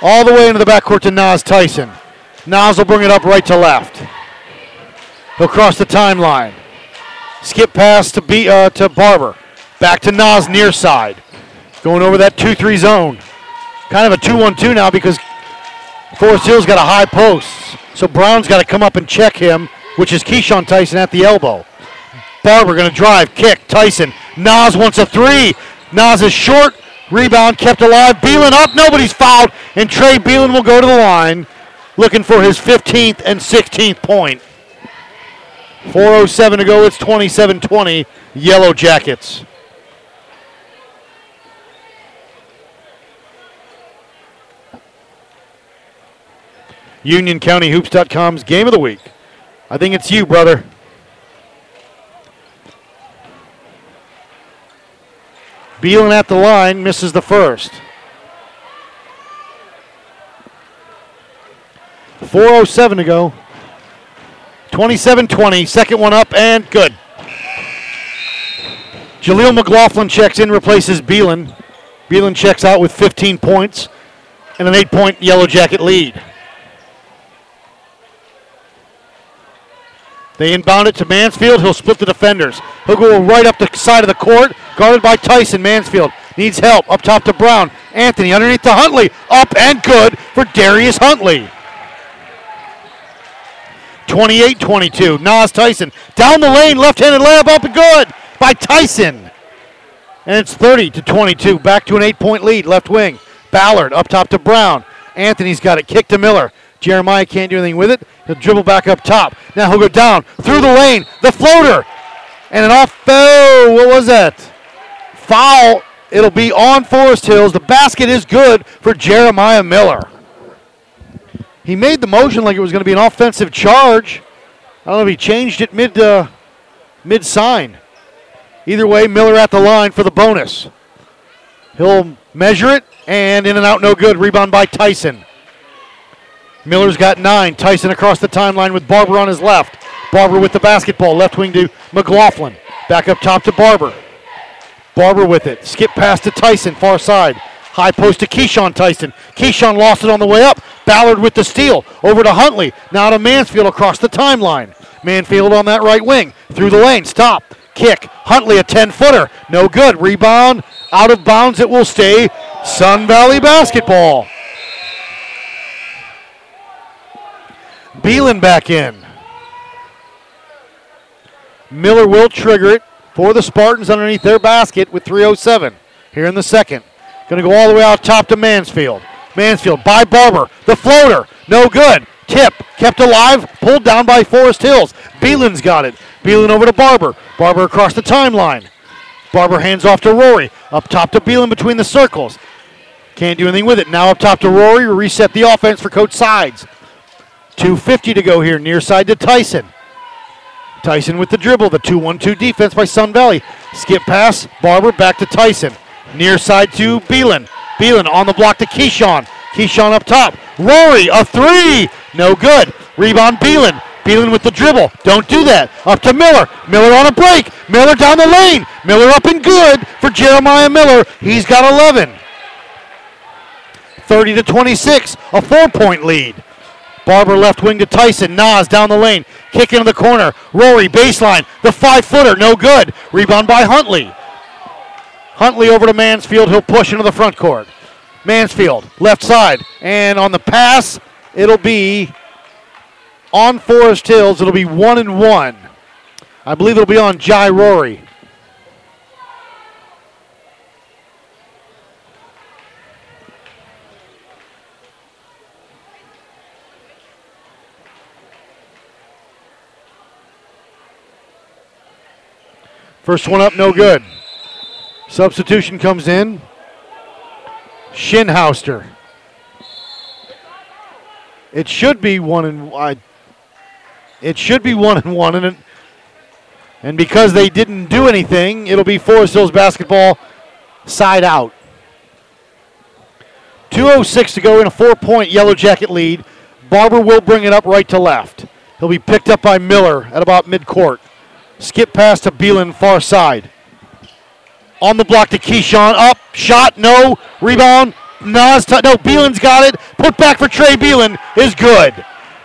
All the way into the backcourt to Nas Tyson. Nas will bring it up right to left. He'll cross the timeline. Skip pass to be uh, to Barber. Back to Nas near side. Going over that 2-3 zone. Kind of a 2-1-2 now because Forest Hill's got a high post. So Brown's got to come up and check him, which is Keyshawn Tyson at the elbow. Barber going to drive, kick, Tyson. Nas wants a three. Nas is short. Rebound kept alive. Beelan up. Nobody's fouled. And Trey Beelan will go to the line looking for his 15th and 16th point. 4.07 to go. It's 27 20. Yellow Jackets. UnionCountyHoops.com's game of the week. I think it's you, brother. Beelan at the line misses the first. 4.07 to go. 27 20. Second one up and good. Jaleel McLaughlin checks in, replaces Beelan. Beelan checks out with 15 points and an eight point Yellow Jacket lead. They inbound it to Mansfield. He'll split the defenders. He'll go right up the side of the court, guarded by Tyson. Mansfield needs help. Up top to Brown. Anthony underneath to Huntley. Up and good for Darius Huntley. 28 22. Nas Tyson down the lane, left handed layup up and good by Tyson. And it's 30 to 22. Back to an eight point lead. Left wing. Ballard up top to Brown. Anthony's got it. Kick to Miller. Jeremiah can't do anything with it. He'll dribble back up top. Now he'll go down through the lane. The floater. And an off. Oh, what was that? Foul. It'll be on Forest Hills. The basket is good for Jeremiah Miller. He made the motion like it was going to be an offensive charge. I don't know if he changed it mid uh, mid sign. Either way, Miller at the line for the bonus. He'll measure it and in and out, no good. Rebound by Tyson. Miller's got nine. Tyson across the timeline with Barber on his left. Barber with the basketball. Left wing to McLaughlin. Back up top to Barber. Barber with it. Skip pass to Tyson, far side. High post to Keyshawn Tyson. Keyshawn lost it on the way up. Ballard with the steal. Over to Huntley. Now to Mansfield across the timeline. Mansfield on that right wing. Through the lane. Stop. Kick. Huntley a 10 footer. No good. Rebound. Out of bounds. It will stay. Sun Valley basketball. Beelan back in. Miller will trigger it for the Spartans underneath their basket with 3.07 here in the second. Going to go all the way out top to Mansfield. Mansfield by Barber. The floater. No good. Tip. Kept alive. Pulled down by Forest Hills. Beelan's got it. Beelan over to Barber. Barber across the timeline. Barber hands off to Rory. Up top to Beelan between the circles. Can't do anything with it. Now up top to Rory. Reset the offense for Coach Sides. 2.50 to go here. Near side to Tyson. Tyson with the dribble. The 2 1 2 defense by Sun Valley. Skip pass. Barber back to Tyson. Near side to Beelan. Beelan on the block to Keyshawn. Keyshawn up top. Rory, a three. No good. Rebound Beelan. Beelan with the dribble. Don't do that. Up to Miller. Miller on a break. Miller down the lane. Miller up and good for Jeremiah Miller. He's got 11. 30 to 26. A four point lead. Barber left wing to Tyson. Nas down the lane. Kick into the corner. Rory baseline. The five footer. No good. Rebound by Huntley. Huntley over to Mansfield. He'll push into the front court. Mansfield, left side. And on the pass, it'll be on Forest Hills. It'll be one and one. I believe it'll be on Jai Rory. First one up, no good. Substitution comes in. Shinhauster. It should be one and I. It should be one and one, and it, and because they didn't do anything, it'll be Forest Hills basketball side out. 2.06 to go in a four point Yellow Jacket lead. Barber will bring it up right to left. He'll be picked up by Miller at about mid court. Skip pass to Beelan, far side. On the block to Keyshawn. Up, shot, no. Rebound. Nas, t- no, Beelan's got it. Put back for Trey Beelan is good.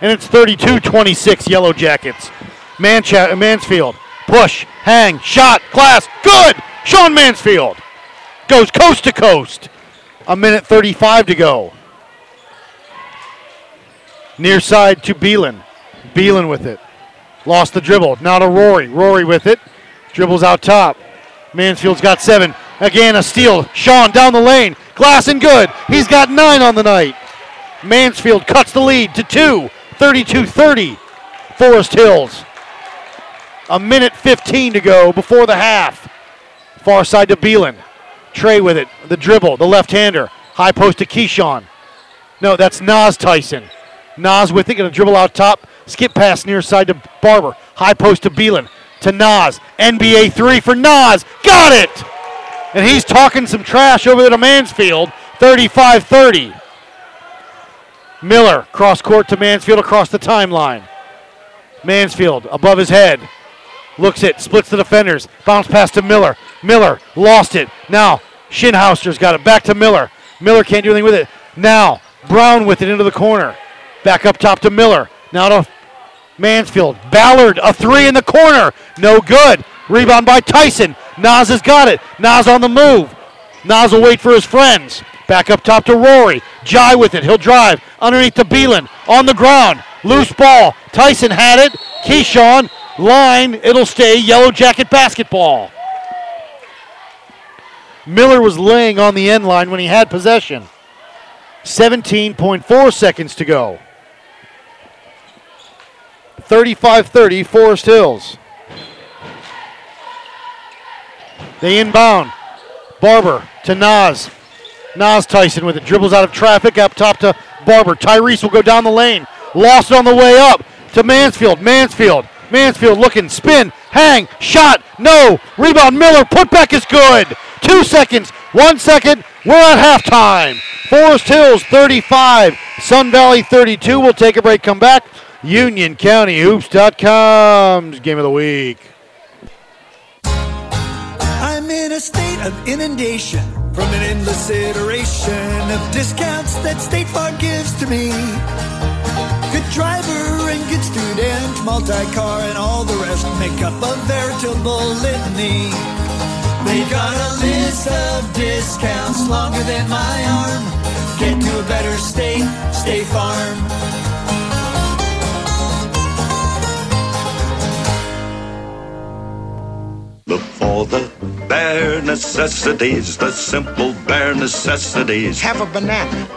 And it's 32 26 Yellow Jackets. Mancha- uh, Mansfield. Push, hang, shot, glass, good. Sean Mansfield goes coast to coast. A minute 35 to go. Near side to Beelan. Beelan with it. Lost the dribble. Now to Rory. Rory with it. Dribbles out top. Mansfield's got seven. Again, a steal. Sean down the lane. Glass and good. He's got nine on the night. Mansfield cuts the lead to two. 32 30. Forest Hills. A minute 15 to go before the half. Far side to Beelan. Trey with it. The dribble. The left hander. High post to Keyshawn. No, that's Nas Tyson. Nas with it. Going to dribble out top. Skip pass near side to Barber. High post to Beelan. To Nas. NBA three for Nas. Got it! And he's talking some trash over there to Mansfield. 35 30. Miller, cross court to Mansfield across the timeline. Mansfield above his head. Looks it, splits the defenders. Bounce pass to Miller. Miller lost it. Now, Shinhauster's got it. Back to Miller. Miller can't do anything with it. Now, Brown with it into the corner. Back up top to Miller. Now to Mansfield. Ballard, a three in the corner. No good. Rebound by Tyson. Nas has got it. Nas on the move. Nas will wait for his friends. Back up top to Rory. Jai with it. He'll drive. Underneath to Beelan. On the ground. Loose ball. Tyson had it. Keyshawn, line. It'll stay. Yellow Jacket basketball. Miller was laying on the end line when he had possession. 17.4 seconds to go. 35 30, Forest Hills. They inbound. Barber to Nas. Nas Tyson with it. Dribbles out of traffic up top to Barber. Tyrese will go down the lane. Lost on the way up to Mansfield. Mansfield. Mansfield looking. Spin. Hang. Shot. No. Rebound. Miller. Putback is good. Two seconds. One second. We're at halftime. Forest Hills 35. Sun Valley 32. We'll take a break. Come back. Union County Hoops.com's game of the week. I'm in a state of inundation from an endless iteration of discounts that State Farm gives to me. Good driver and good student, multi-car and all the rest make up a veritable litany. They got a list of discounts longer than my arm. Get to a better state, State Farm. Look for the bare necessities, the simple bare necessities. Have a banana.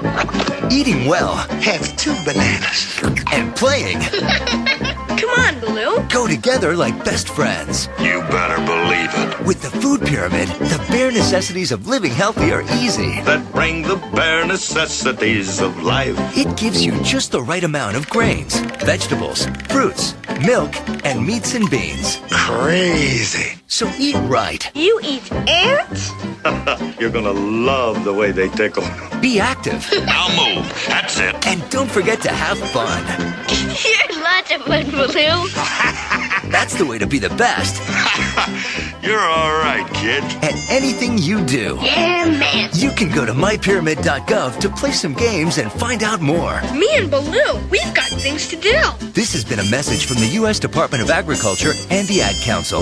Eating well. Have two bananas. And playing Come on, Baloo. go together like best friends. You better believe it. With the food pyramid, the bare necessities of living healthy are easy. That bring the bare necessities of life. It gives you just the right amount of grains, vegetables, fruits, milk, and meats and beans. Crazy. So eat right. You eat ants? You're gonna love the way they tickle. Be active. Now move. That's it. And don't forget to have fun. You're lots of fun, Baloo. That's the way to be the best You're all right, kid. at anything you do. Yeah, man. You can go to mypyramid.gov to play some games and find out more. Me and Baloo, we've got things to do. This has been a message from the U.S. Department of Agriculture and the Ad Council.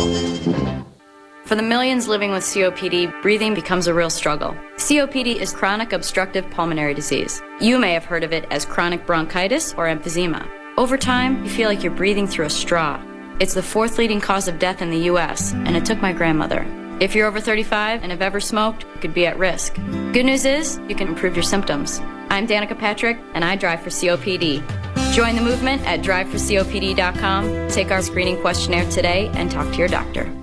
For the millions living with COPD, breathing becomes a real struggle. COPD is chronic obstructive pulmonary disease. You may have heard of it as chronic bronchitis or emphysema. Over time, you feel like you're breathing through a straw. It's the fourth leading cause of death in the US, and it took my grandmother. If you're over 35 and have ever smoked, you could be at risk. Good news is, you can improve your symptoms. I'm Danica Patrick, and I drive for COPD. Join the movement at driveforcopd.com. Take our screening questionnaire today and talk to your doctor.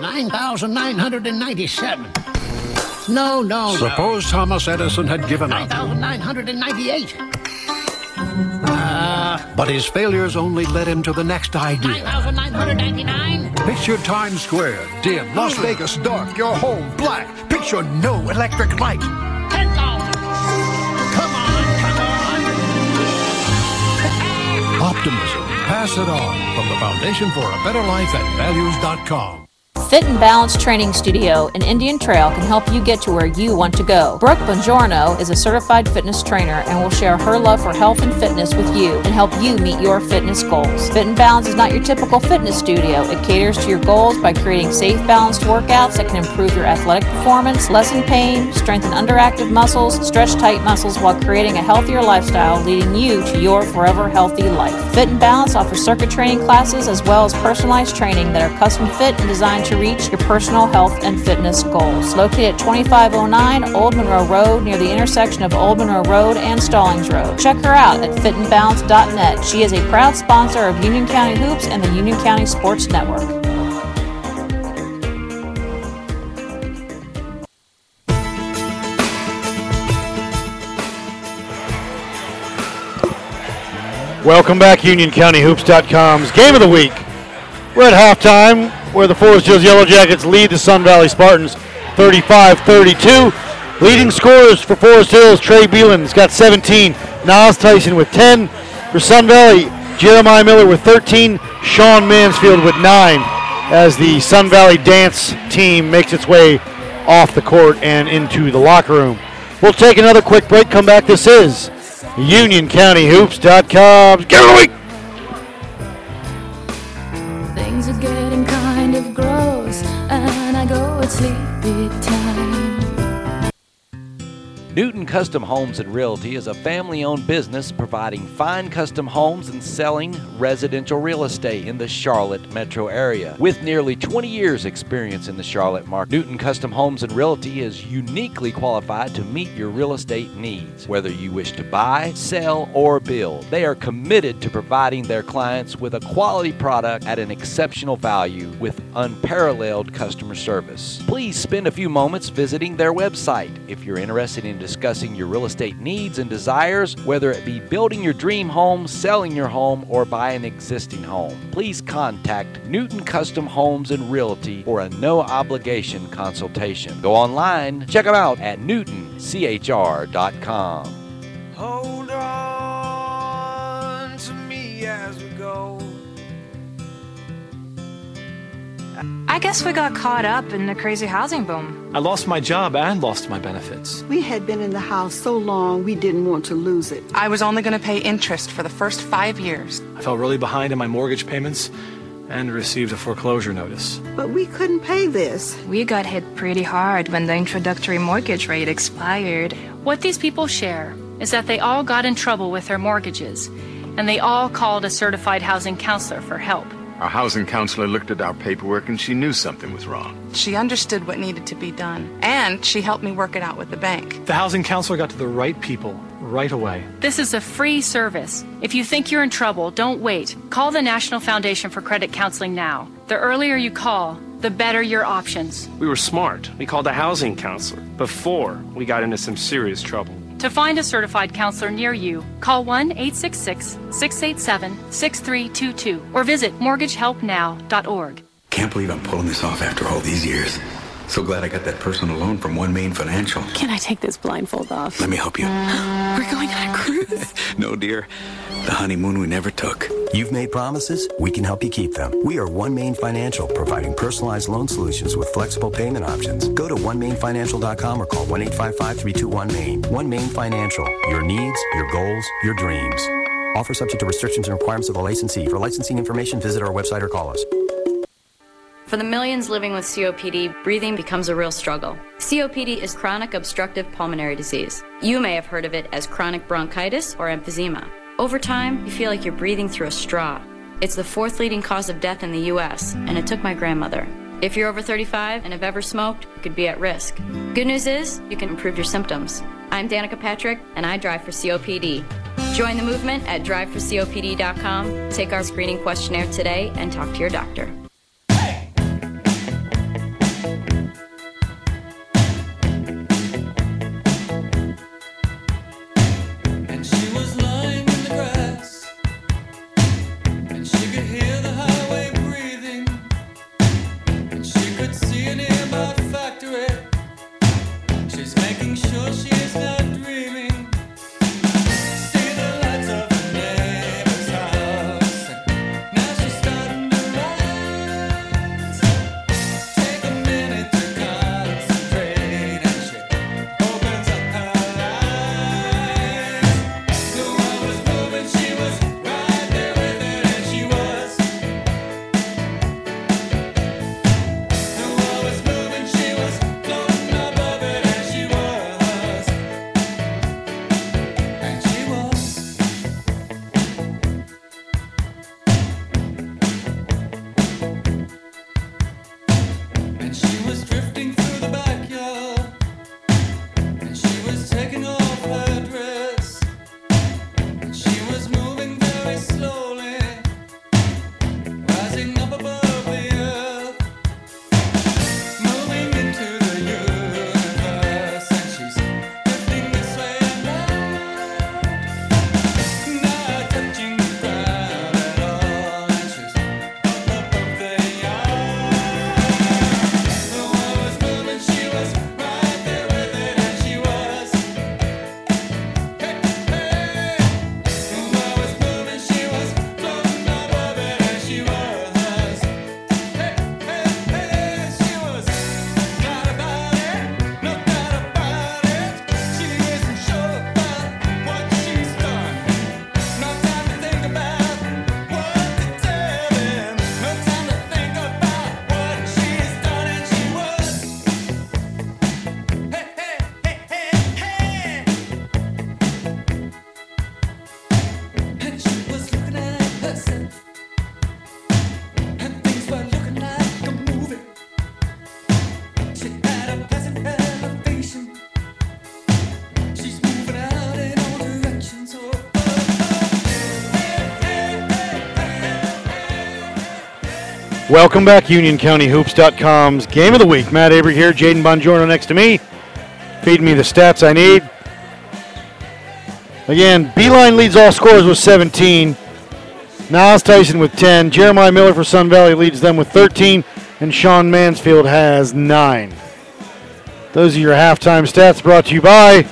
9,997. No, no, Suppose Thomas Edison had given no. up, 9,998. Uh, but his failures only led him to the next idea. 9,999. Picture Times Square, dim, Las Vegas dark, your home black. Picture no electric light. 10,000. Come on, come on. optimism. Pass it on from the Foundation for a Better Life at values.com. Fit and Balance Training Studio in Indian Trail can help you get to where you want to go. Brooke Bongiorno is a certified fitness trainer and will share her love for health and fitness with you and help you meet your fitness goals. Fit and Balance is not your typical fitness studio. It caters to your goals by creating safe, balanced workouts that can improve your athletic performance, lessen pain, strengthen underactive muscles, stretch tight muscles while creating a healthier lifestyle, leading you to your forever healthy life. Fit and Balance offers circuit training classes as well as personalized training that are custom fit and designed to reach your personal health and fitness goals. Located at 2509 Old Monroe Road near the intersection of Old Monroe Road and Stallings Road. Check her out at fitandbalance.net. She is a proud sponsor of Union County Hoops and the Union County Sports Network. Welcome back, UnionCountyHoops.com's game of the week. We're at halftime where the Forest Hills Yellow Jackets lead the Sun Valley Spartans 35-32. Leading scorers for Forest Hills, Trey Beelan's got 17. Niles Tyson with 10. For Sun Valley, Jeremiah Miller with 13, Sean Mansfield with 9 as the Sun Valley dance team makes its way off the court and into the locker room. We'll take another quick break, come back. This is UnionCountyHoops.com's Game of the Week. Newton Custom Homes and Realty is a family owned business providing fine custom homes and selling residential real estate in the Charlotte metro area. With nearly 20 years' experience in the Charlotte market, Newton Custom Homes and Realty is uniquely qualified to meet your real estate needs. Whether you wish to buy, sell, or build, they are committed to providing their clients with a quality product at an exceptional value with unparalleled customer service. Please spend a few moments visiting their website if you're interested in discussing your real estate needs and desires, whether it be building your dream home, selling your home, or buying an existing home. Please contact Newton Custom Homes and Realty for a no obligation consultation. Go online, check them out at newtonchr.com. I guess we got caught up in the crazy housing boom. I lost my job and lost my benefits. We had been in the house so long we didn't want to lose it. I was only going to pay interest for the first five years. I fell really behind in my mortgage payments and received a foreclosure notice. But we couldn't pay this. We got hit pretty hard when the introductory mortgage rate expired. What these people share is that they all got in trouble with their mortgages, and they all called a certified housing counselor for help. Our housing counselor looked at our paperwork and she knew something was wrong. She understood what needed to be done, and she helped me work it out with the bank. The housing counselor got to the right people right away. This is a free service. If you think you're in trouble, don't wait. Call the National Foundation for Credit Counseling now. The earlier you call, the better your options. We were smart. We called a housing counselor before we got into some serious trouble. To find a certified counselor near you, call 1 866 687 6322 or visit mortgagehelpnow.org. Can't believe I'm pulling this off after all these years. So glad I got that personal loan from One Main Financial. Can I take this blindfold off? Let me help you. We're going on a cruise. No, dear. The honeymoon we never took. You've made promises, we can help you keep them. We are One Main Financial, providing personalized loan solutions with flexible payment options. Go to onemainfinancial.com or call 1-855-321-MAIN. One Main Financial, your needs, your goals, your dreams. Offer subject to restrictions and requirements of the licensee. For licensing information, visit our website or call us. For the millions living with COPD, breathing becomes a real struggle. COPD is chronic obstructive pulmonary disease. You may have heard of it as chronic bronchitis or emphysema. Over time, you feel like you're breathing through a straw. It's the fourth leading cause of death in the US, and it took my grandmother. If you're over 35 and have ever smoked, you could be at risk. Good news is, you can improve your symptoms. I'm Danica Patrick, and I drive for COPD. Join the movement at driveforcopd.com, take our screening questionnaire today, and talk to your doctor. Welcome back, UnionCountyHoops.com's Game of the Week. Matt Abrey here, Jaden Bongiorno next to me, feeding me the stats I need. Again, Beelan leads all scorers with 17. Niles Tyson with 10. Jeremiah Miller for Sun Valley leads them with 13. And Sean Mansfield has 9. Those are your halftime stats brought to you by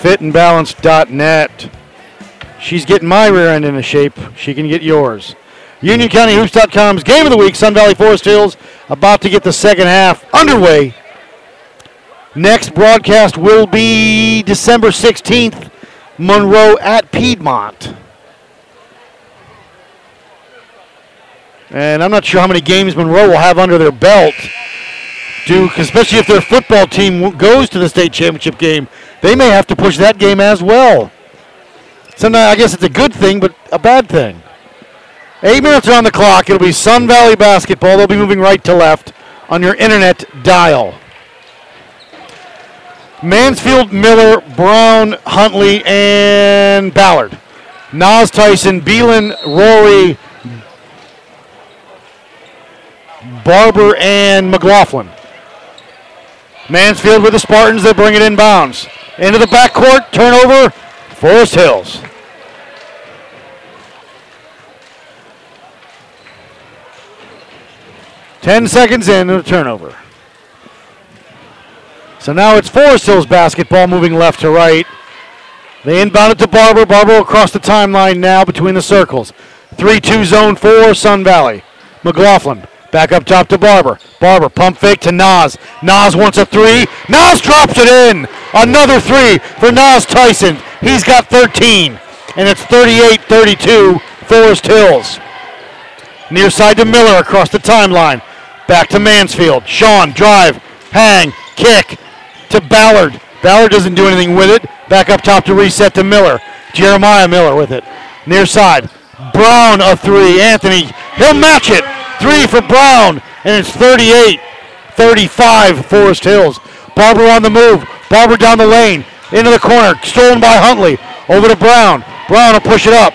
fitandbalance.net. She's getting my rear end into shape. She can get yours. UnionCountyHoops.com's Game of the Week, Sun Valley Forest Hills, about to get the second half underway. Next broadcast will be December 16th, Monroe at Piedmont. And I'm not sure how many games Monroe will have under their belt. Do especially if their football team goes to the state championship game, they may have to push that game as well. Sometimes I guess it's a good thing, but a bad thing. Eight minutes on the clock. It'll be Sun Valley basketball. They'll be moving right to left on your internet dial. Mansfield, Miller, Brown, Huntley, and Ballard. Nas Tyson, Beelan, Rory, Barber, and McLaughlin. Mansfield with the Spartans. They bring it inbounds. Into the backcourt. Turnover. Forest Hills. Ten seconds in a turnover. So now it's Forest Hills basketball moving left to right. They inbound it to Barber. Barber across the timeline now between the circles. 3 2 zone for Sun Valley. McLaughlin back up top to Barber. Barber pump fake to Nas. Nas wants a three. Nas drops it in. Another three for Nas Tyson. He's got 13. And it's 38 32 Forest Hills. Near side to Miller across the timeline. Back to Mansfield. Sean, drive, hang, kick to Ballard. Ballard doesn't do anything with it. Back up top to reset to Miller. Jeremiah Miller with it. Near side. Brown a three. Anthony, he'll match it. Three for Brown. And it's 38 35 Forest Hills. Barber on the move. Barber down the lane. Into the corner. Stolen by Huntley. Over to Brown. Brown will push it up.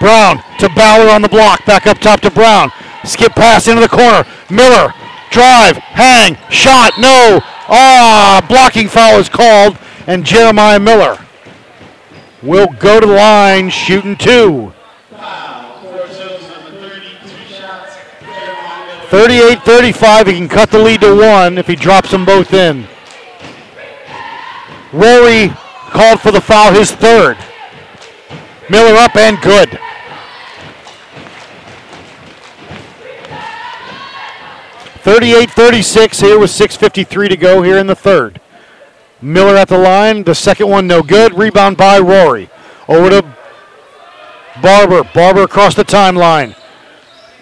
Brown to Ballard on the block. Back up top to Brown. Skip pass into the corner. Miller. Drive. Hang. Shot. No. Ah, blocking foul is called. And Jeremiah Miller will go to the line shooting two. 38 35. He can cut the lead to one if he drops them both in. Rory called for the foul, his third. Miller up and good. Thirty-eight, thirty-six here with 6.53 to go here in the third. Miller at the line. The second one no good. Rebound by Rory. Over to Barber. Barber across the timeline.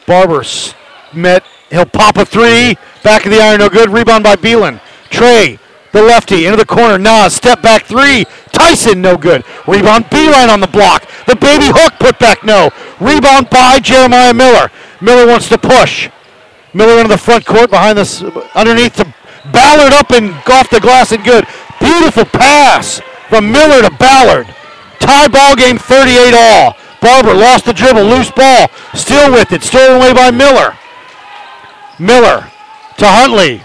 Barber s- met. He'll pop a three. Back of the iron, no good. Rebound by Beelan. Trey, the lefty, into the corner. Nas, step back three. Tyson, no good. Rebound Beelan on the block. The baby hook put back, no. Rebound by Jeremiah Miller. Miller wants to push. Miller into the front court behind this, underneath to Ballard up and off the glass and good. Beautiful pass from Miller to Ballard. Tie ball game 38 all. Barber lost the dribble, loose ball, still with it, stolen away by Miller. Miller to Huntley.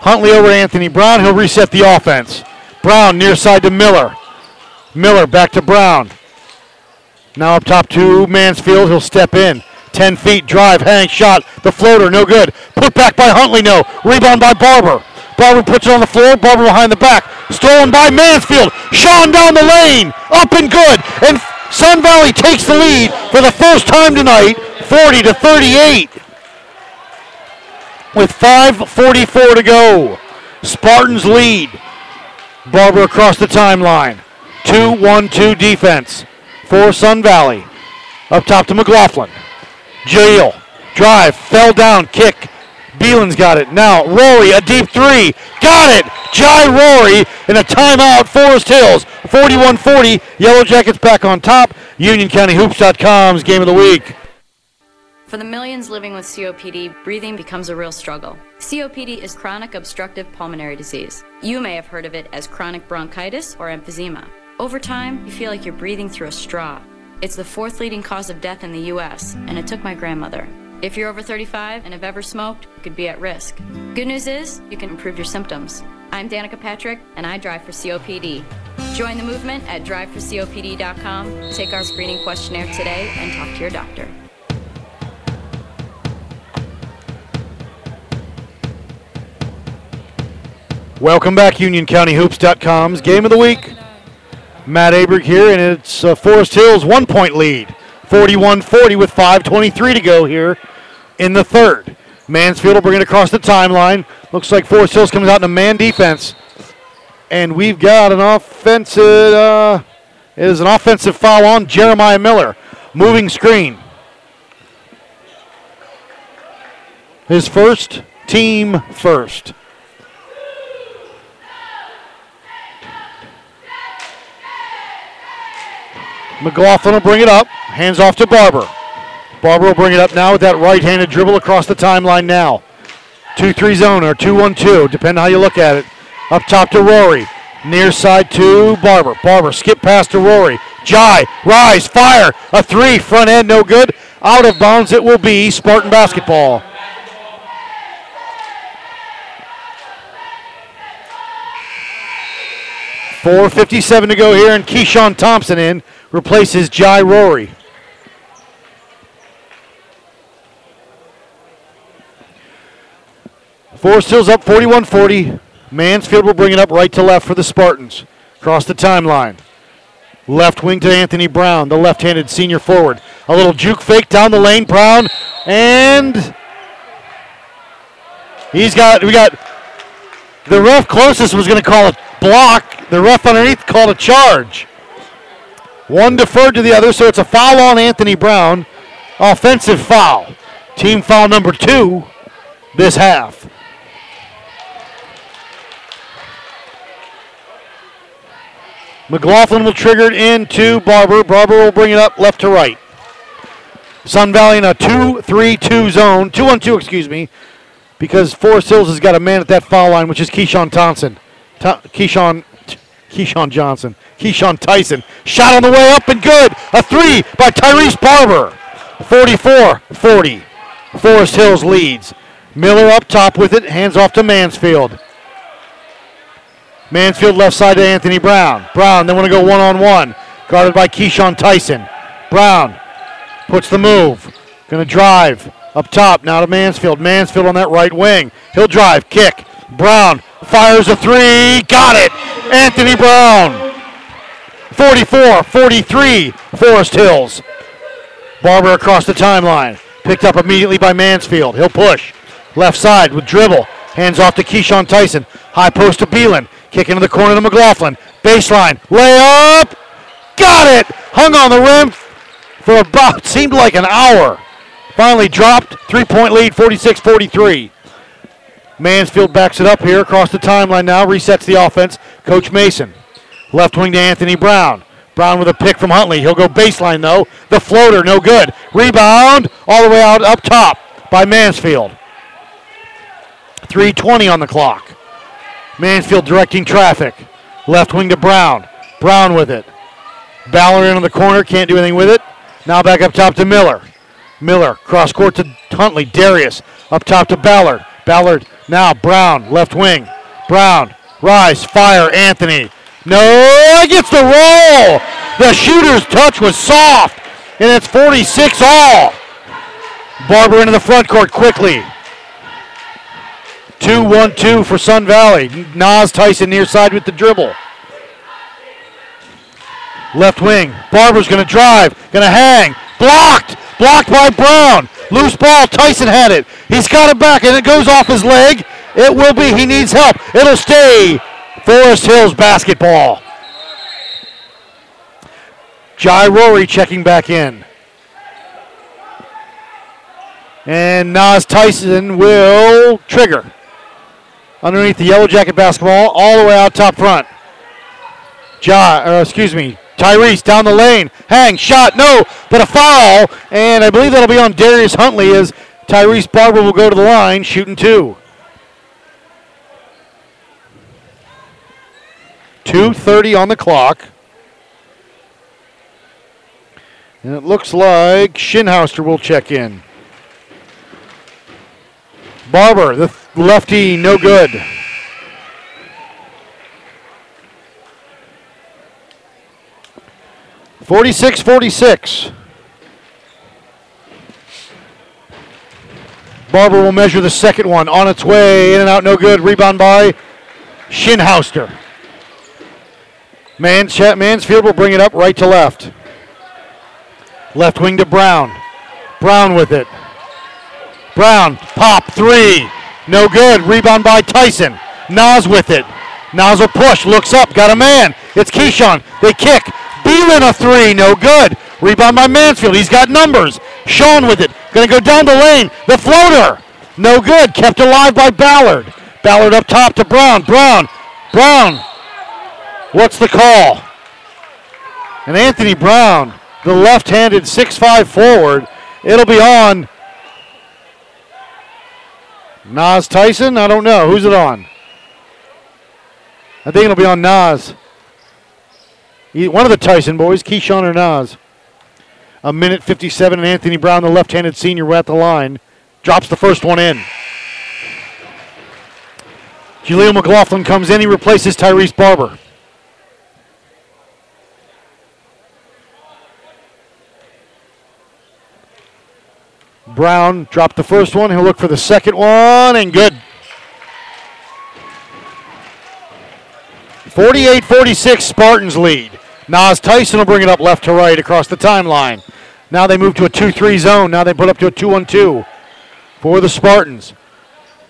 Huntley over to Anthony Brown. He'll reset the offense. Brown near side to Miller. Miller back to Brown. Now up top to Mansfield. He'll step in. 10 feet, drive, hang, shot. The floater, no good. Put back by Huntley, no. Rebound by Barber. Barber puts it on the floor. Barber behind the back. Stolen by Mansfield. Sean down the lane. Up and good. And Sun Valley takes the lead for the first time tonight, 40 to 38. With 5.44 to go. Spartans lead. Barber across the timeline. 2 1 2 defense for Sun Valley. Up top to McLaughlin. Jail. Drive. Fell down. Kick. Beelan's got it. Now Rory, a deep three. Got it. Jai Rory in a timeout. Forest Hills. 41-40. Yellow Jackets back on top. UnionCountyHoops.com's game of the week. For the millions living with COPD, breathing becomes a real struggle. COPD is chronic obstructive pulmonary disease. You may have heard of it as chronic bronchitis or emphysema. Over time, you feel like you're breathing through a straw. It's the fourth leading cause of death in the U.S., and it took my grandmother. If you're over 35 and have ever smoked, you could be at risk. Good news is, you can improve your symptoms. I'm Danica Patrick, and I drive for COPD. Join the movement at driveforcopd.com. Take our screening questionnaire today and talk to your doctor. Welcome back, UnionCountyHoops.com's Game of the Week. Matt Aberg here, and it's uh, Forest Hills one point lead. 41 40 with 5.23 to go here in the third. Mansfield will bring it across the timeline. Looks like Forest Hills comes out in a man defense. And we've got an offensive, uh, it is an offensive foul on Jeremiah Miller. Moving screen. His first, team first. McLaughlin will bring it up. Hands off to Barber. Barber will bring it up now with that right handed dribble across the timeline now. 2 3 zone or 2 1 2, depending how you look at it. Up top to Rory. Near side to Barber. Barber skip pass to Rory. Jai, rise, fire. A three, front end, no good. Out of bounds it will be. Spartan basketball. Four fifty-seven to go here, and Keyshawn Thompson in replaces Jai Rory. Forest Hills up 41 40. Mansfield will bring it up right to left for the Spartans. Across the timeline. Left wing to Anthony Brown, the left handed senior forward. A little juke fake down the lane. Brown, and he's got, we got, the ref closest was going to call a block. The ref underneath called a charge. One deferred to the other, so it's a foul on Anthony Brown. Offensive foul. Team foul number two this half. McLaughlin will trigger it into Barber. Barber will bring it up left to right. Sun Valley in a 2 3 2 zone. 2 on 2, excuse me, because Forest Hills has got a man at that foul line, which is Keyshawn Thompson. Ta- Keyshawn, Keyshawn Johnson. Keyshawn Tyson. Shot on the way up and good. A three by Tyrese Barber. 44 40. Forest Hills leads. Miller up top with it. Hands off to Mansfield. Mansfield left side to Anthony Brown. Brown, they want to go one on one. Guarded by Keyshawn Tyson. Brown puts the move. Going to drive up top now to Mansfield. Mansfield on that right wing. He'll drive, kick. Brown fires a three. Got it. Anthony Brown. 44 43, Forest Hills. Barber across the timeline. Picked up immediately by Mansfield. He'll push. Left side with dribble. Hands off to Keyshawn Tyson. High post to Beelan. Kick into the corner to McLaughlin. Baseline. Layup. Got it. Hung on the rim for about, seemed like an hour. Finally dropped. Three point lead, 46 43. Mansfield backs it up here across the timeline now. Resets the offense. Coach Mason. Left wing to Anthony Brown. Brown with a pick from Huntley. He'll go baseline though. The floater, no good. Rebound all the way out up top by Mansfield. 3.20 on the clock. Mansfield directing traffic. Left wing to Brown. Brown with it. Ballard into the corner, can't do anything with it. Now back up top to Miller. Miller, cross court to Huntley. Darius, up top to Ballard. Ballard, now Brown, left wing. Brown, rise, fire, Anthony. No, gets the roll. The shooter's touch was soft, and it's 46 all. Barber into the front court quickly. 2 1 2 for Sun Valley. Nas Tyson near side with the dribble. Left wing. Barber's going to drive. Going to hang. Blocked. Blocked by Brown. Loose ball. Tyson had it. He's got it back, and it goes off his leg. It will be. He needs help. It'll stay. Forest Hills basketball. Jai Rory checking back in. And Nas Tyson will trigger. Underneath the Yellow Jacket basketball, all the way out top front. Ja, or uh, excuse me, Tyrese down the lane. Hang, shot, no, but a foul. And I believe that'll be on Darius Huntley as Tyrese Barber will go to the line, shooting two. 2.30 on the clock. And it looks like Shinhauster will check in. Barber, the lefty, no good. Forty-six, forty-six. Barber will measure the second one on its way in and out, no good. Rebound by Shinhauster. Man, Mansfield will bring it up right to left. Left wing to Brown. Brown with it. Brown, pop, three. No good. Rebound by Tyson. Nas with it. Nas will push, looks up, got a man. It's Keyshawn. They kick. Beelan a three, no good. Rebound by Mansfield. He's got numbers. Sean with it. Gonna go down the lane. The floater. No good. Kept alive by Ballard. Ballard up top to Brown. Brown. Brown. What's the call? And Anthony Brown, the left handed 6'5 forward. It'll be on Nas Tyson? I don't know. Who's it on? I think it'll be on Nas. One of the Tyson boys, Keyshawn Nas. A minute 57, and Anthony Brown, the left handed senior, at the line. Drops the first one in. Julio McLaughlin comes in. He replaces Tyrese Barber. Brown dropped the first one. He'll look for the second one, and good. 48 46, Spartans lead. Nas Tyson will bring it up left to right across the timeline. Now they move to a 2 3 zone. Now they put up to a 2 1 2 for the Spartans.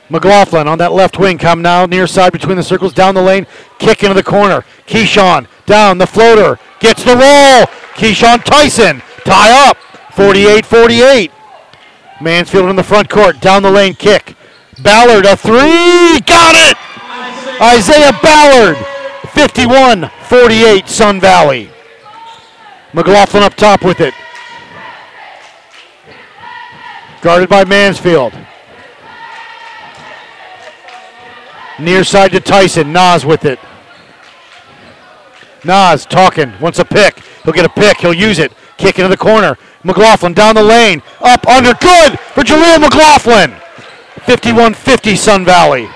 McLaughlin on that left wing, come now near side between the circles, down the lane, kick into the corner. Keyshawn down the floater, gets the roll. Keyshawn Tyson tie up, 48 48. Mansfield in the front court, down the lane kick. Ballard a three, got it! Isaiah Ballard, 51 48, Sun Valley. McLaughlin up top with it. Guarded by Mansfield. Near side to Tyson. Nas with it. Nas talking. Wants a pick. He'll get a pick. He'll use it. Kick into the corner. McLaughlin down the lane. Up under. Good for Jaleel McLaughlin. 51 50 Sun Valley.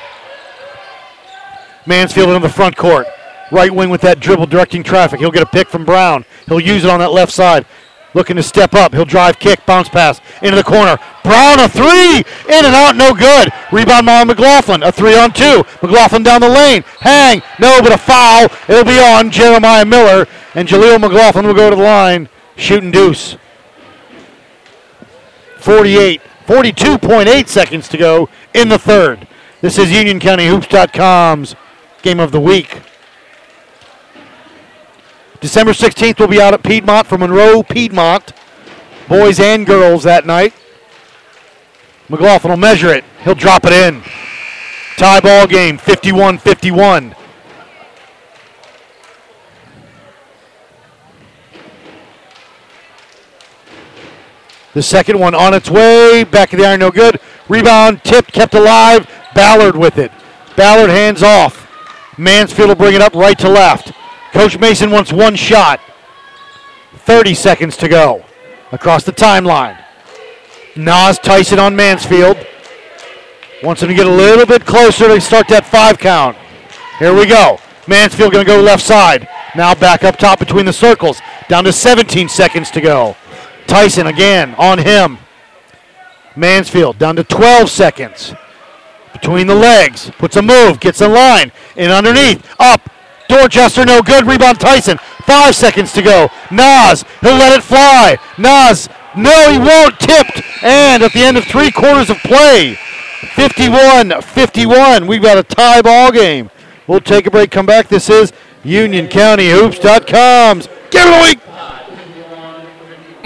Mansfield in the front court. Right wing with that dribble directing traffic. He'll get a pick from Brown. He'll use it on that left side. Looking to step up. He'll drive, kick, bounce pass into the corner. Brown a three. In and out, no good. Rebound by McLaughlin. A three on two. McLaughlin down the lane. Hang. No, but a foul. It'll be on Jeremiah Miller. And Jaleel McLaughlin will go to the line. Shooting deuce. 48, 42.8 seconds to go in the third. This is UnionCountyHoops.com's game of the week. December 16th, we'll be out at Piedmont for Monroe, Piedmont. Boys and girls that night. McLaughlin will measure it. He'll drop it in. Tie ball game, 51 51. The second one on its way. Back of the iron, no good. Rebound, tipped, kept alive. Ballard with it. Ballard hands off. Mansfield will bring it up right to left. Coach Mason wants one shot. 30 seconds to go. Across the timeline. Nas Tyson on Mansfield. Wants him to get a little bit closer to start that five count. Here we go. Mansfield going to go left side. Now back up top between the circles. Down to 17 seconds to go. Tyson again on him. Mansfield down to 12 seconds. Between the legs. Puts a move. Gets in line. In underneath. Up. Dorchester no good. Rebound Tyson. Five seconds to go. Nas. He'll let it fly. Nas. No, he won't. Tipped. And at the end of three quarters of play. 51 51. We've got a tie ball game. We'll take a break, come back. This is UnionCountyHoops.com's Game of the Week.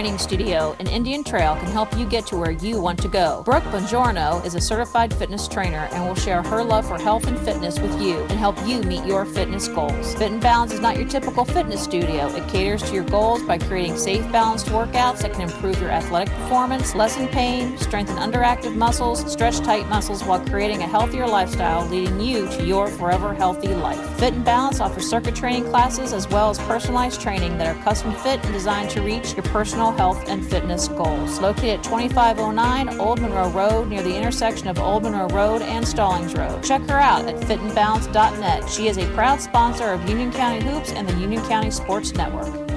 Training Studio in Indian Trail can help you get to where you want to go. Brooke Bongiorno is a certified fitness trainer and will share her love for health and fitness with you and help you meet your fitness goals. Fit and Balance is not your typical fitness studio. It caters to your goals by creating safe, balanced workouts that can improve your athletic performance, lessen pain, strengthen underactive muscles, stretch tight muscles while creating a healthier lifestyle, leading you to your forever healthy life. Fit and Balance offers circuit training classes as well as personalized training that are custom fit and designed to reach your personal optimal health and fitness goals. Located at 2509 Old Monroe Road near the intersection of Old Monroe Road and Stallings Road. Check her out at fitandbalance.net. She is a proud sponsor of Union County Hoops and the Union County Sports Network.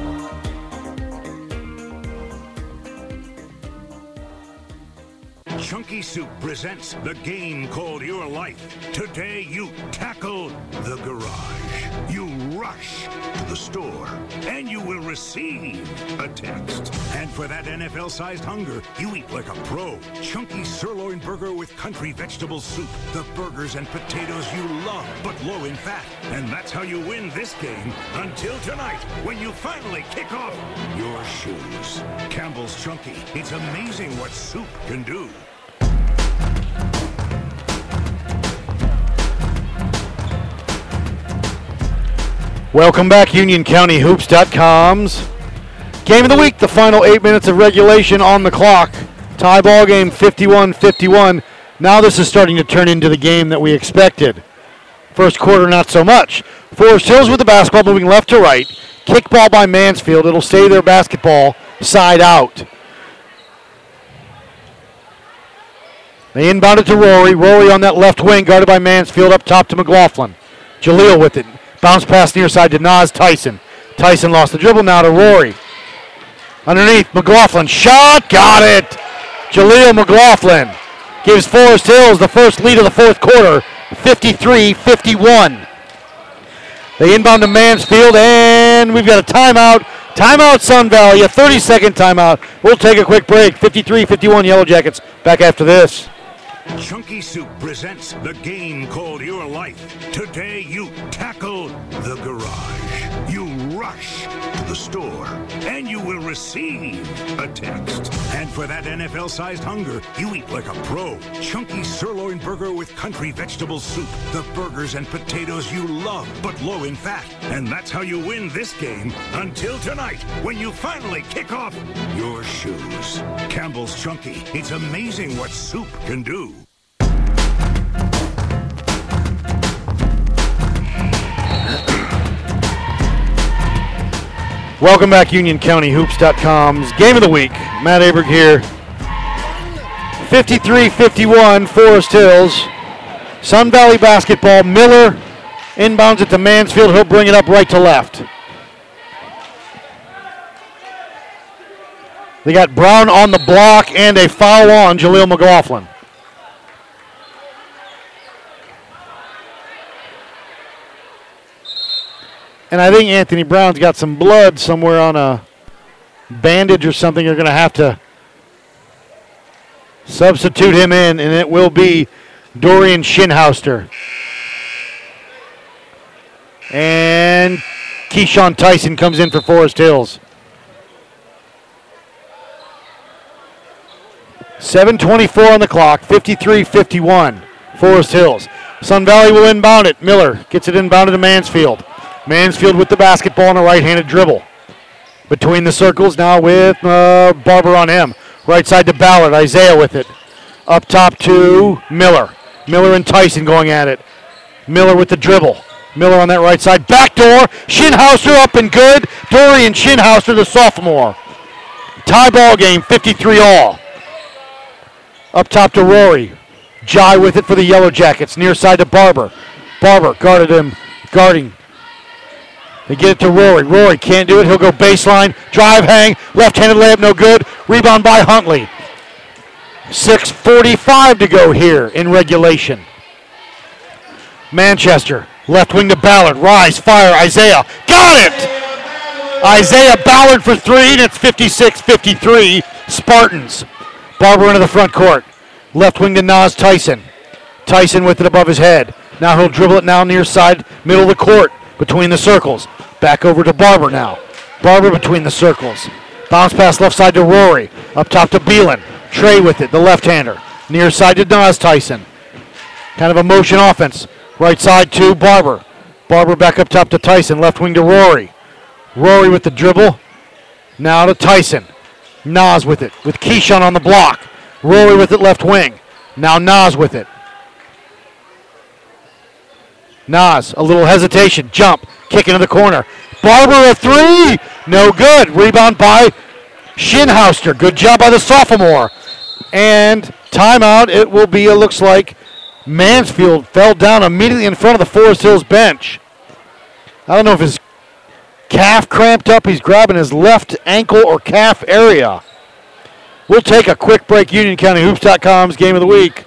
Chunky Soup presents the game called Your Life. Today you tackle the garage. You rush to the store. And you will receive a text. And for that NFL sized hunger, you eat like a pro. Chunky sirloin burger with country vegetable soup. The burgers and potatoes you love, but low in fat. And that's how you win this game until tonight when you finally kick off your shoes. Campbell's Chunky. It's amazing what soup can do. Welcome back, UnionCountyHoops.com's game of the week. The final eight minutes of regulation on the clock. Tie ball game 51-51. Now this is starting to turn into the game that we expected. First quarter, not so much. Forest Hills with the basketball moving left to right. Kick ball by Mansfield. It'll stay their basketball side out. They inbound it to Rory. Rory on that left wing, guarded by Mansfield, up top to McLaughlin. Jaleel with it. Bounce pass near side to Nas Tyson. Tyson lost the dribble now to Rory. Underneath, McLaughlin. Shot, got it. Jaleel McLaughlin gives Forest Hills the first lead of the fourth quarter, 53 51. They inbound to Mansfield, and we've got a timeout. Timeout, Sun Valley, a 30 second timeout. We'll take a quick break. 53 51 Yellow Jackets. Back after this. Chunky Soup presents the game called Your Life. Today you tackle the garage. You rush to the store. And you will receive a text. And for that NFL sized hunger, you eat like a pro. Chunky sirloin burger with country vegetable soup. The burgers and potatoes you love, but low in fat. And that's how you win this game until tonight when you finally kick off your shoes. Campbell's Chunky. It's amazing what soup can do. Welcome back, UnionCountyHoops.com's game of the week. Matt Aberg here. 53-51, Forest Hills. Sun Valley basketball. Miller inbounds it to Mansfield. He'll bring it up right to left. They got Brown on the block and a foul on Jaleel McLaughlin. And I think Anthony Brown's got some blood somewhere on a bandage or something. You're going to have to substitute him in, and it will be Dorian Shinhouster. And Keyshawn Tyson comes in for Forest Hills. 7.24 on the clock, 53 51. Forest Hills. Sun Valley will inbound it. Miller gets it inbounded to Mansfield. Mansfield with the basketball on a right handed dribble. Between the circles now with uh, Barber on him. Right side to Ballard. Isaiah with it. Up top to Miller. Miller and Tyson going at it. Miller with the dribble. Miller on that right side. Back Backdoor. Shinhauser up and good. Dorian Shinhauser, the sophomore. Tie ball game, 53 all. Up top to Rory. Jai with it for the Yellow Jackets. Near side to Barber. Barber guarded him. Guarding. They get it to Rory. Rory can't do it. He'll go baseline. Drive, hang. Left-handed layup, no good. Rebound by Huntley. 6.45 to go here in regulation. Manchester. Left wing to Ballard. Rise, fire. Isaiah. Got it! Isaiah Ballard for three, and it's 56 53. Spartans. Barber into the front court. Left wing to Nas Tyson. Tyson with it above his head. Now he'll dribble it now near side, middle of the court, between the circles. Back over to Barber now. Barber between the circles. Bounce pass left side to Rory. Up top to Beelan. Trey with it, the left hander. Near side to Nas Tyson. Kind of a motion offense. Right side to Barber. Barber back up top to Tyson. Left wing to Rory. Rory with the dribble. Now to Tyson. Nas with it, with Keyshawn on the block. Rory with it left wing. Now Nas with it. Nas, a little hesitation. Jump. Kick into the corner. Barber a three. No good. Rebound by Shinhouster, good job by the sophomore. And timeout, it will be, it looks like Mansfield fell down immediately in front of the Forest Hills bench. I don't know if his calf cramped up, he's grabbing his left ankle or calf area. We'll take a quick break. UnionCountyHoops.com's game of the week.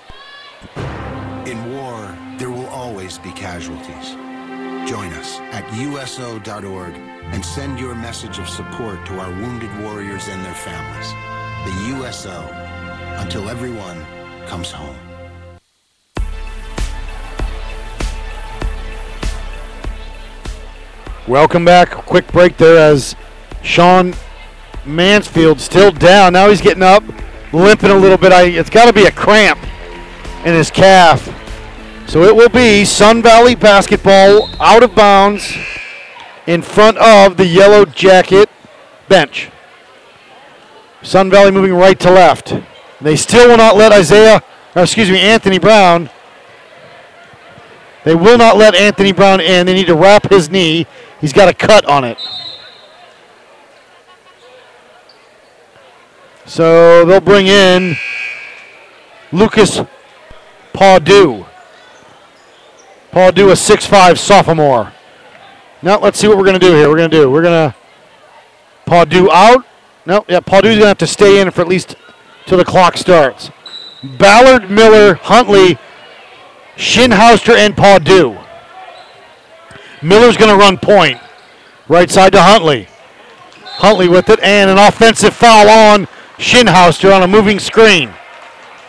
USO.org and send your message of support to our wounded warriors and their families. The USO, until everyone comes home. Welcome back. Quick break there as Sean Mansfield still down. Now he's getting up, limping a little bit. I, it's got to be a cramp in his calf. So it will be Sun Valley basketball out of bounds in front of the yellow jacket bench. Sun Valley moving right to left. They still will not let Isaiah, or excuse me, Anthony Brown. They will not let Anthony Brown in. They need to wrap his knee. He's got a cut on it. So they'll bring in Lucas Pawdew. Pawdew, a 6'5 sophomore. Now let's see what we're going to do here. We're going to do. We're going to Pawdew out. No, yeah, Pawdew's going to have to stay in for at least till the clock starts. Ballard, Miller, Huntley, Shinhouster, and Pawdew. Miller's going to run point. Right side to Huntley. Huntley with it, and an offensive foul on Shinhouster on a moving screen.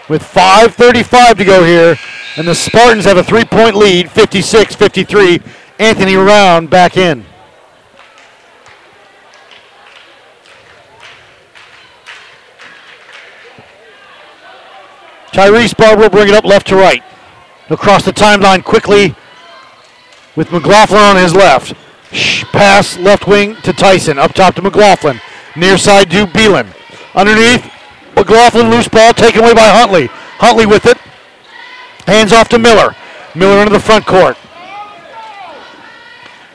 With 5.35 to go here, and the Spartans have a three point lead, 56 53. Anthony Brown back in. Tyrese Barber will bring it up left to right. Across the timeline quickly with McLaughlin on his left. Shh, pass left wing to Tyson. Up top to McLaughlin. Near side to Beelan. Underneath, McLaughlin loose ball taken away by Huntley. Huntley with it. Hands off to Miller. Miller into the front court.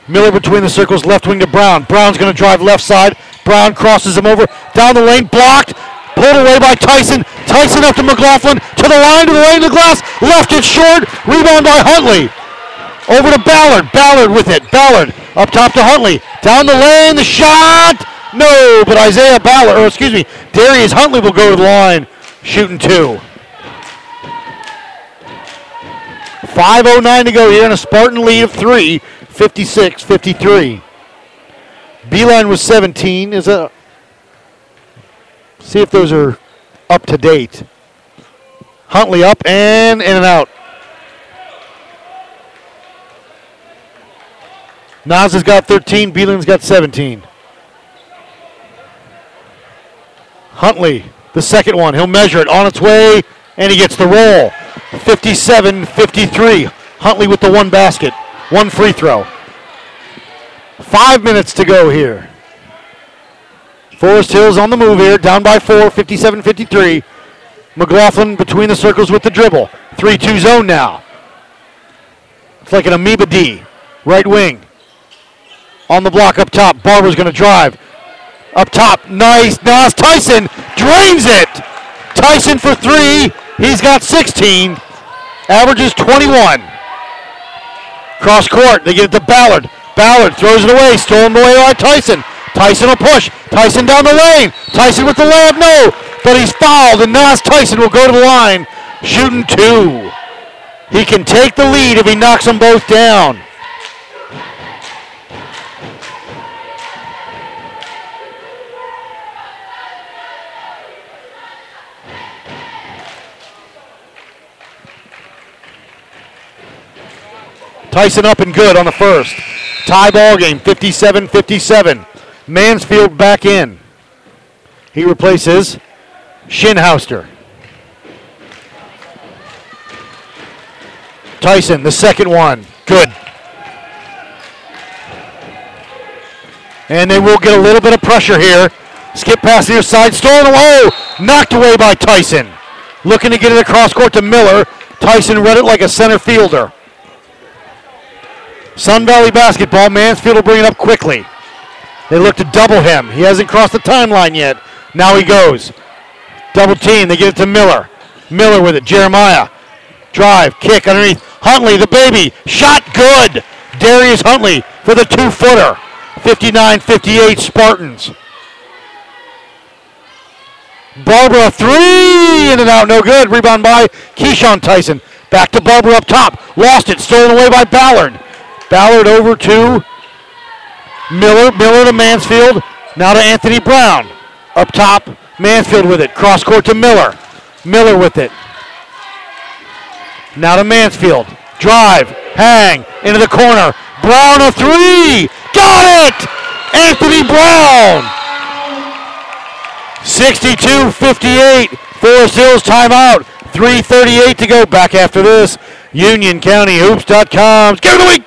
Miller between the circles, left wing to Brown. Brown's going to drive left side. Brown crosses him over. Down the lane, blocked. Pulled away by Tyson. Tyson up to McLaughlin. To the line, to the lane, to the glass. Left it short. Rebound by Huntley. Over to Ballard. Ballard with it. Ballard up top to Huntley. Down the lane, the shot. No, but Isaiah Ballard, or excuse me, Darius Huntley will go to the line, shooting two. 5.09 to go here, and a Spartan lead of three, 56 53. Beelan was 17. Is a see if those are up to date. Huntley up and in and out. Nas has got 13. Beelan's got 17. Huntley, the second one. He'll measure it on its way, and he gets the roll. 57 53. Huntley with the one basket, one free throw. Five minutes to go here. Forest Hills on the move here, down by four, 57 53. McLaughlin between the circles with the dribble. 3 2 zone now. It's like an amoeba D. Right wing. On the block up top. Barber's going to drive. Up top. Nice. Nas Tyson drains it. Tyson for three. He's got 16. Averages 21. Cross court. They get it to Ballard. Ballard throws it away. Stolen away by Tyson. Tyson will push. Tyson down the lane. Tyson with the layup. No. But he's fouled, and Nas Tyson will go to the line, shooting two. He can take the lead if he knocks them both down. Tyson up and good on the first. Tie ball game, 57 57. Mansfield back in. He replaces Shinhouster. Tyson, the second one. Good. And they will get a little bit of pressure here. Skip past the near side, stolen away. Knocked away by Tyson. Looking to get it across court to Miller. Tyson read it like a center fielder. Sun Valley basketball. Mansfield will bring it up quickly. They look to double him. He hasn't crossed the timeline yet. Now he goes. Double team. They get it to Miller. Miller with it. Jeremiah. Drive. Kick underneath. Huntley, the baby. Shot good. Darius Huntley for the two footer. 59 58 Spartans. Barber three in and out, no good. Rebound by Keyshawn Tyson. Back to Barber up top. Lost it, stolen away by Ballard. Ballard over to Miller. Miller to Mansfield. Now to Anthony Brown. Up top, Mansfield with it. Cross court to Miller. Miller with it. Now to Mansfield. Drive, hang, into the corner. Brown a three. Got it! Anthony Brown. 62 58. Forest Hills timeout. 3.38 to go. Back after this. UnionCountyHoops.com's Game of the Week.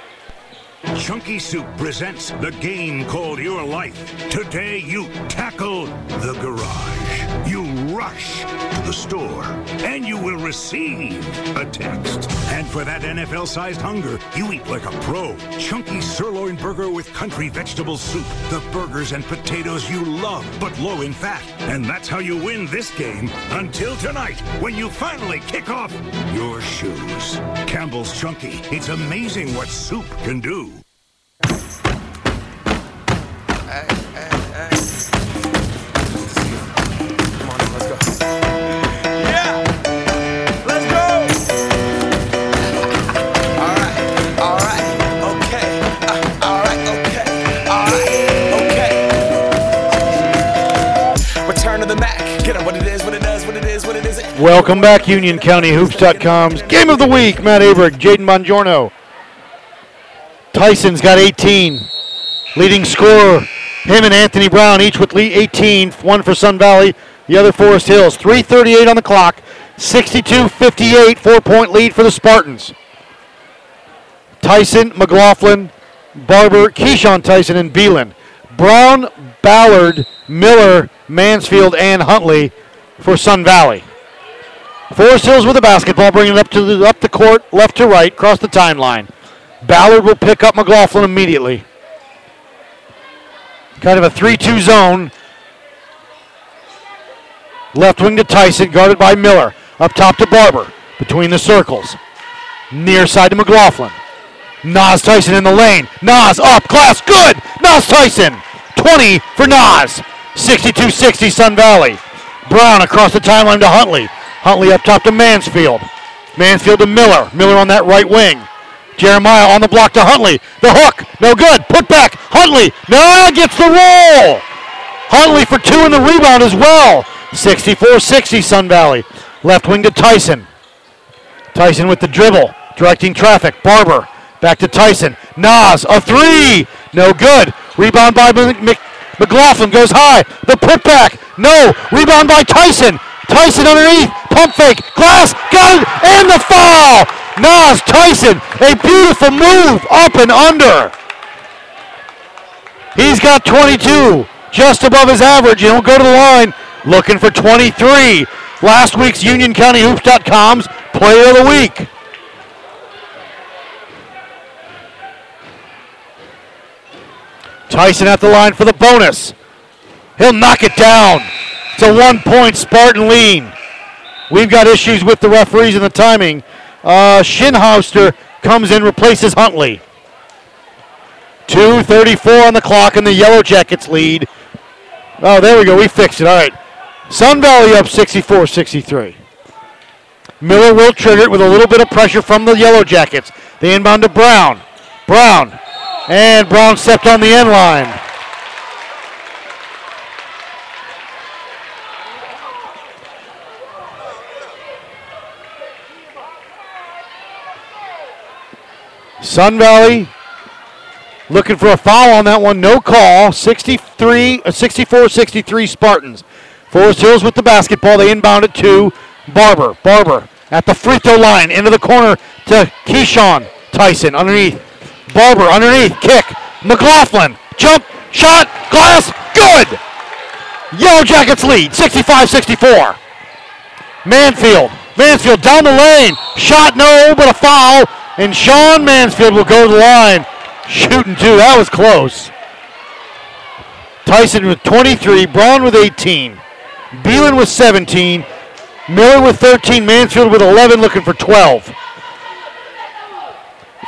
Chunky Soup presents the game called Your Life. Today you tackle the garage. You rush to the store and you will receive a text. And for that NFL sized hunger, you eat like a pro. Chunky sirloin burger with country vegetable soup. The burgers and potatoes you love, but low in fat. And that's how you win this game until tonight when you finally kick off your shoes. Campbell's Chunky. It's amazing what soup can do. Welcome back, UnionCountyHoops.com's Game of the Week. Matt Abrick, Jaden Bongiorno. Tyson's got 18. Leading scorer, him and Anthony Brown, each with lead 18. One for Sun Valley, the other Forest Hills. 3.38 on the clock. 62 58, four point lead for the Spartans. Tyson, McLaughlin, Barber, Keyshawn Tyson, and Beelan. Brown, Ballard, Miller, Mansfield, and Huntley for Sun Valley. Forest Hills with the basketball, bringing it up to the up the court, left to right, across the timeline. Ballard will pick up McLaughlin immediately. Kind of a 3-2 zone. Left wing to Tyson, guarded by Miller. Up top to Barber, between the circles. Near side to McLaughlin. Nas Tyson in the lane. Nas up, class, good! Nas Tyson, 20 for Nas. 62-60 Sun Valley. Brown across the timeline to Huntley. Huntley up top to Mansfield. Mansfield to Miller. Miller on that right wing. Jeremiah on the block to Huntley. The hook, no good. Put back. Huntley, no, gets the roll. Huntley for two in the rebound as well. 64-60 Sun Valley. Left wing to Tyson. Tyson with the dribble, directing traffic. Barber back to Tyson. Nas, a three, no good. Rebound by Mc- Mc- McLaughlin goes high. The putback, no. Rebound by Tyson. Tyson underneath, pump fake, glass, got it, and the foul. Nas Tyson, a beautiful move up and under. He's got 22, just above his average. He'll go to the line looking for 23. Last week's UnionCountyHoops.com's Player of the Week. Tyson at the line for the bonus. He'll knock it down. It's a one point Spartan lead. We've got issues with the referees and the timing. Uh, Shinhauster comes in, replaces Huntley. 2.34 on the clock, and the Yellow Jackets lead. Oh, there we go. We fixed it. All right. Sun Valley up 64 63. Miller will trigger it with a little bit of pressure from the Yellow Jackets. They inbound to Brown. Brown. And Brown stepped on the end line. Sun Valley looking for a foul on that one. No call. 63, uh, 64-63 Spartans. Forest Hills with the basketball. They inbound it to Barber. Barber at the free throw line. Into the corner to Keyshawn Tyson underneath. Barber underneath. Kick. McLaughlin. Jump. Shot. Glass. Good. Yellow Jackets lead. 65-64. Manfield. Mansfield down the lane. Shot no, but a foul. And Sean Mansfield will go to the line. Shooting two. That was close. Tyson with 23. Brown with 18. Beelan with 17. Miller with 13. Mansfield with 11, looking for 12.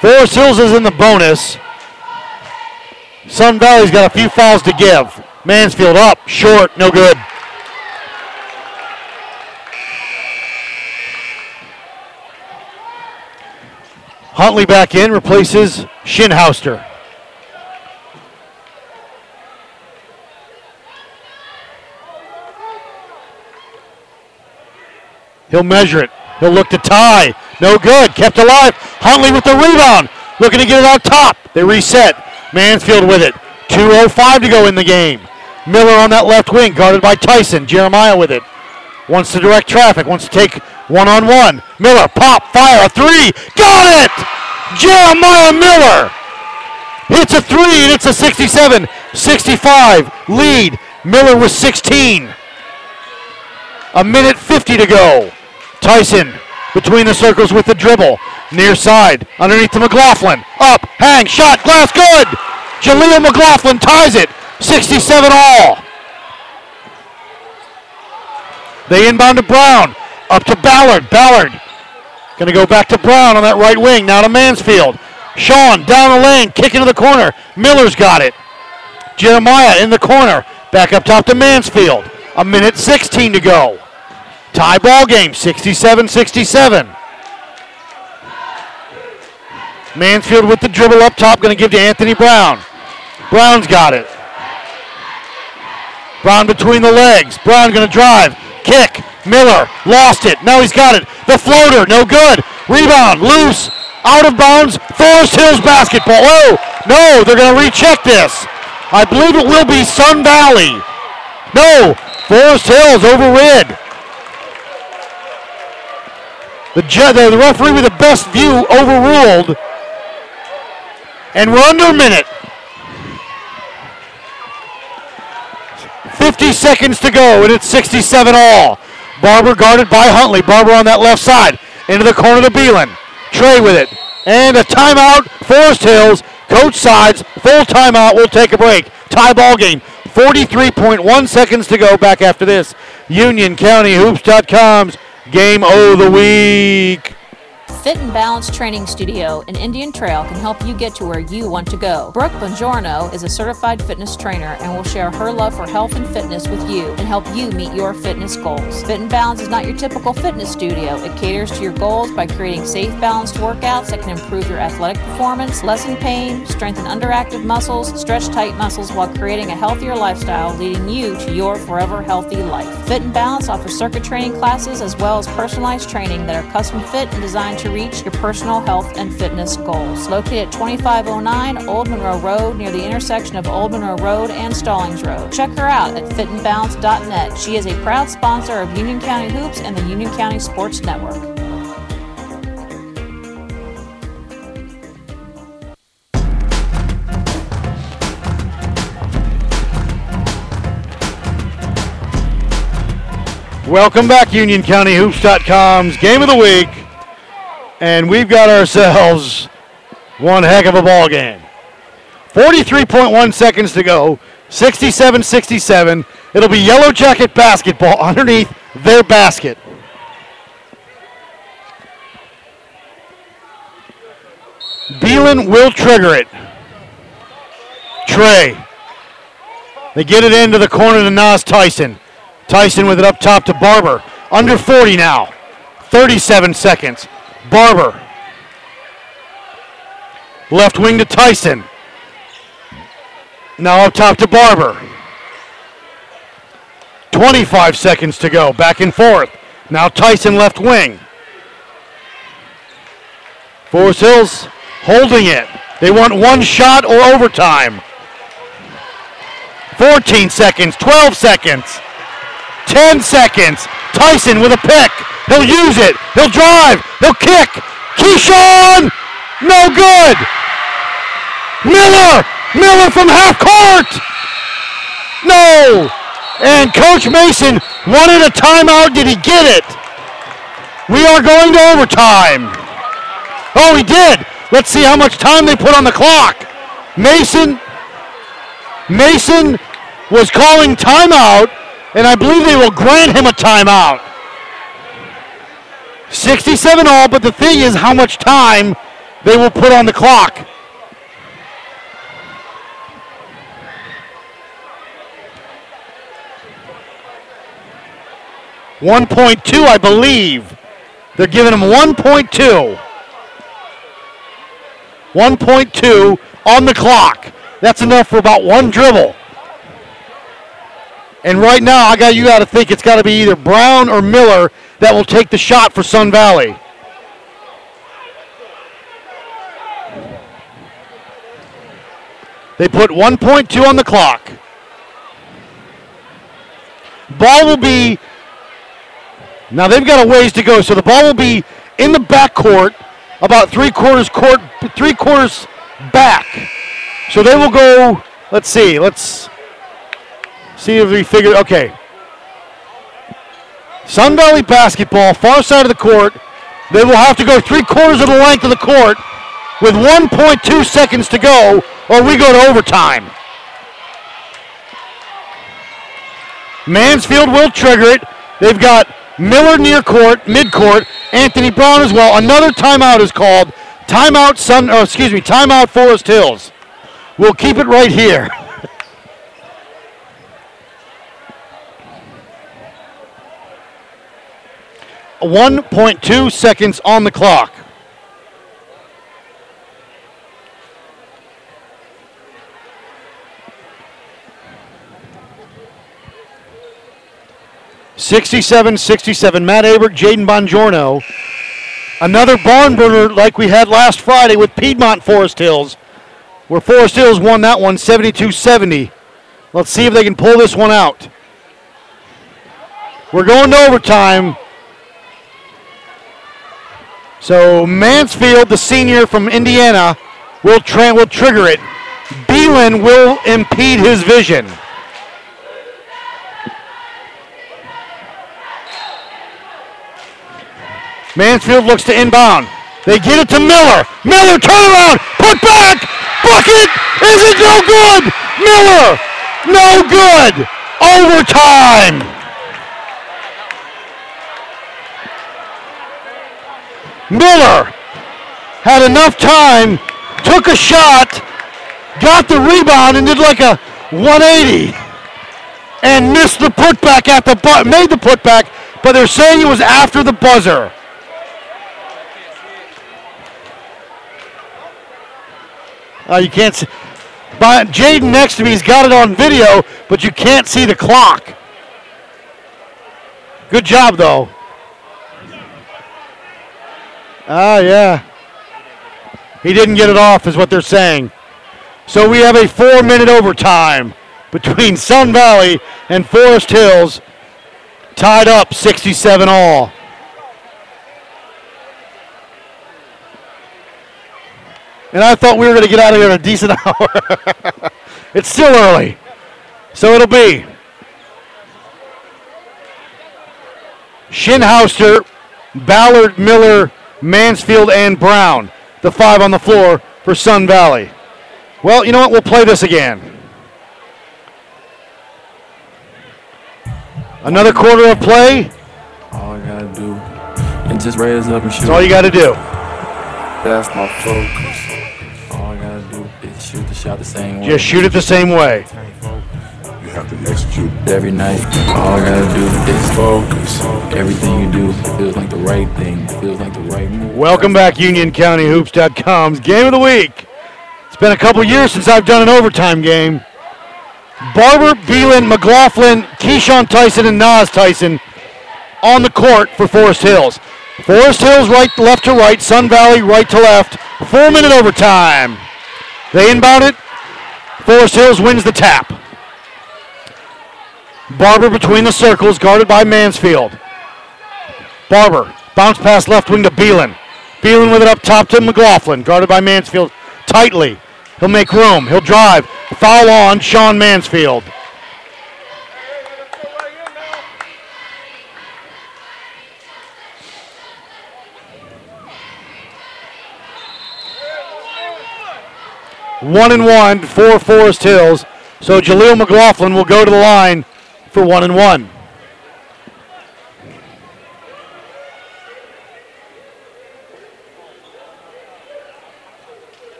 Forest Hills is in the bonus. Sun Valley's got a few fouls to give. Mansfield up, short, no good. Huntley back in, replaces Shinhouster. He'll measure it. He'll look to tie. No good. Kept alive. Huntley with the rebound. Looking to get it out top. They reset. Mansfield with it. 2.05 to go in the game. Miller on that left wing, guarded by Tyson. Jeremiah with it. Wants to direct traffic. Wants to take one on one. Miller, pop, fire, a three. Got it! Jeremiah Miller hits a three, and it's a 67 65 lead. Miller with 16. A minute 50 to go. Tyson between the circles with the dribble. Near side, underneath to McLaughlin. Up, hang, shot, glass, good. Jaleel McLaughlin ties it. 67 all. They inbound to Brown. Up to Ballard. Ballard going to go back to Brown on that right wing. Now to Mansfield. Sean down the lane, kick into the corner. Miller's got it. Jeremiah in the corner. Back up top to Mansfield. A minute 16 to go. Tie ball game, 67 67. Mansfield with the dribble up top, going to give to Anthony Brown. Brown's got it. Brown between the legs. Brown going to drive. Kick. Miller lost it. Now he's got it. The floater, no good. Rebound, loose. Out of bounds. Forest Hills basketball. Oh, no, they're going to recheck this. I believe it will be Sun Valley. No, Forest Hills overrid. The, ju- the the referee with the best view overruled. And we're under a minute. 50 seconds to go, and it's 67 all. Barber guarded by Huntley. Barber on that left side. Into the corner to Beelan. Trey with it. And a timeout. Forest Hills. Coach sides. Full timeout. We'll take a break. Tie ball game. 43.1 seconds to go back after this. Union County Hoops.com's game of the week. Fit and Balance Training Studio in Indian Trail can help you get to where you want to go. Brooke Bongiorno is a certified fitness trainer and will share her love for health and fitness with you and help you meet your fitness goals. Fit and Balance is not your typical fitness studio. It caters to your goals by creating safe, balanced workouts that can improve your athletic performance, lessen pain, strengthen underactive muscles, stretch tight muscles while creating a healthier lifestyle, leading you to your forever healthy life. Fit and Balance offers circuit training classes as well as personalized training that are custom fit and designed to reach your personal health and fitness goals. Located at 2509 Old Monroe Road near the intersection of Old Monroe Road and Stallings Road. Check her out at fitandbalance.net. She is a proud sponsor of Union County Hoops and the Union County Sports Network. Welcome back, UnionCountyHoops.com's game of the week. And we've got ourselves one heck of a ball game. 43.1 seconds to go. 67 67. It'll be Yellow Jacket basketball underneath their basket. Beelan will trigger it. Trey. They get it into the corner to Nas Tyson. Tyson with it up top to Barber. Under 40 now. 37 seconds. Barber. Left wing to Tyson. Now up top to Barber. 25 seconds to go. Back and forth. Now Tyson left wing. Forest Hills holding it. They want one shot or overtime. 14 seconds, 12 seconds, 10 seconds. Tyson with a pick. He'll use it. He'll drive. He'll kick. Keyshawn! No good! Miller! Miller from half court! No! And Coach Mason wanted a timeout. Did he get it? We are going to overtime. Oh, he did. Let's see how much time they put on the clock. Mason Mason was calling timeout And I believe they will grant him a timeout. 67 all, but the thing is how much time they will put on the clock. One point two, I believe. They're giving him one point two. 1.2 on the clock. That's enough for about one dribble. And right now, I got you got to think it's got to be either Brown or Miller that will take the shot for Sun Valley. They put 1.2 on the clock. Ball will be now they've got a ways to go, so the ball will be in the backcourt, about three quarters court, three quarters back. So they will go. Let's see. Let's see if we figure. Okay. Sun Valley basketball, far side of the court. They will have to go three quarters of the length of the court with 1.2 seconds to go, or we go to overtime. Mansfield will trigger it. They've got Miller near court, mid court, Anthony Brown as well. Another timeout is called. Timeout Sun, or excuse me, timeout Forest Hills. We'll keep it right here. One point two seconds on the clock. Sixty-seven, sixty-seven. Matt Abert, Jaden Bongiorno. Another barn burner like we had last Friday with Piedmont Forest Hills, where Forest Hills won that one 72 70. Let's see if they can pull this one out. We're going to overtime. So Mansfield, the senior from Indiana, will, tra- will trigger it. Beelan will impede his vision. Mansfield looks to inbound. They get it to Miller. Miller, turn around, put back, bucket. Is it no good? Miller, no good. Overtime. Miller had enough time, took a shot, got the rebound, and did like a 180 and missed the putback at the bu- made the putback, but they're saying it was after the buzzer. Uh, you can't see. But Jaden next to me's got it on video, but you can't see the clock. Good job, though. Ah, yeah. He didn't get it off, is what they're saying. So we have a four minute overtime between Sun Valley and Forest Hills, tied up 67 all. And I thought we were going to get out of here in a decent hour. it's still early. So it'll be Shinhouster, Ballard, Miller, Mansfield, and Brown. The five on the floor for Sun Valley. Well, you know what? We'll play this again. Another quarter of play. All I gotta do and just raise up and shoot. That's all you got to do. That's my focus. All I gotta do is shoot the shot the same way. Just shoot it the same way. You have to execute every night. All I gotta do is focus. Everything you do feels like the right thing. Feels like the right move. Welcome back, UnionCountyHoops.com's game of the week. It's been a couple years since I've done an overtime game. Barber, Beelan, McLaughlin, Keyshawn Tyson, and Nas Tyson on the court for Forest Hills. Forest Hills right, left to right, Sun Valley right to left. Four minute overtime. They inbound it. Forest Hills wins the tap. Barber between the circles, guarded by Mansfield. Barber, bounce pass left wing to Beelan. Beelan with it up top to McLaughlin, guarded by Mansfield tightly. He'll make room. He'll drive. Foul on Sean Mansfield. One and one for Forest Hills. So Jaleel McLaughlin will go to the line for one and one.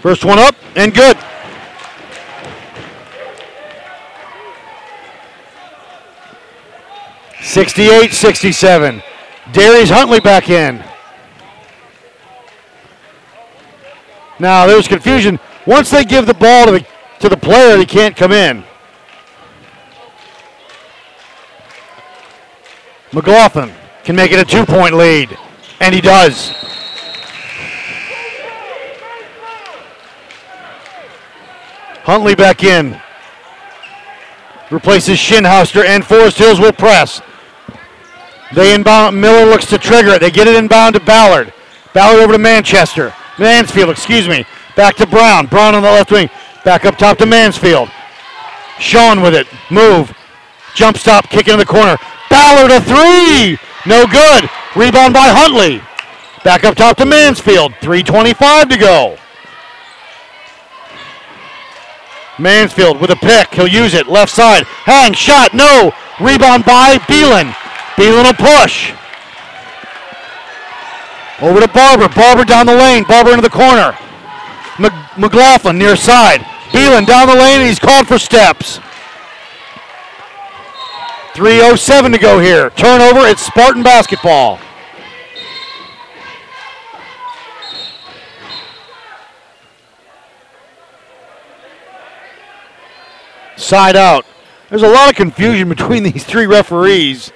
First one up and good. Sixty-eight, sixty-seven. Darius Huntley back in. Now there's confusion. Once they give the ball to the to the player, he can't come in. McLaughlin can make it a two-point lead, and he does. Huntley back in. Replaces Shinhouster, and Forest Hills will press. They inbound. Miller looks to trigger it. They get it inbound to Ballard. Ballard over to Manchester. Mansfield, excuse me. Back to Brown. Brown on the left wing. Back up top to Mansfield. Sean with it. Move. Jump stop. Kick into the corner. Ballard a three. No good. Rebound by Huntley. Back up top to Mansfield. 3.25 to go. Mansfield with a pick. He'll use it. Left side. Hang. Shot. No. Rebound by Beelan. Beelan will push. Over to Barber. Barber down the lane. Barber into the corner. Mc- McLaughlin near side. Beelan down the lane and he's called for steps. 3.07 to go here. Turnover. It's Spartan basketball. Side out. There's a lot of confusion between these three referees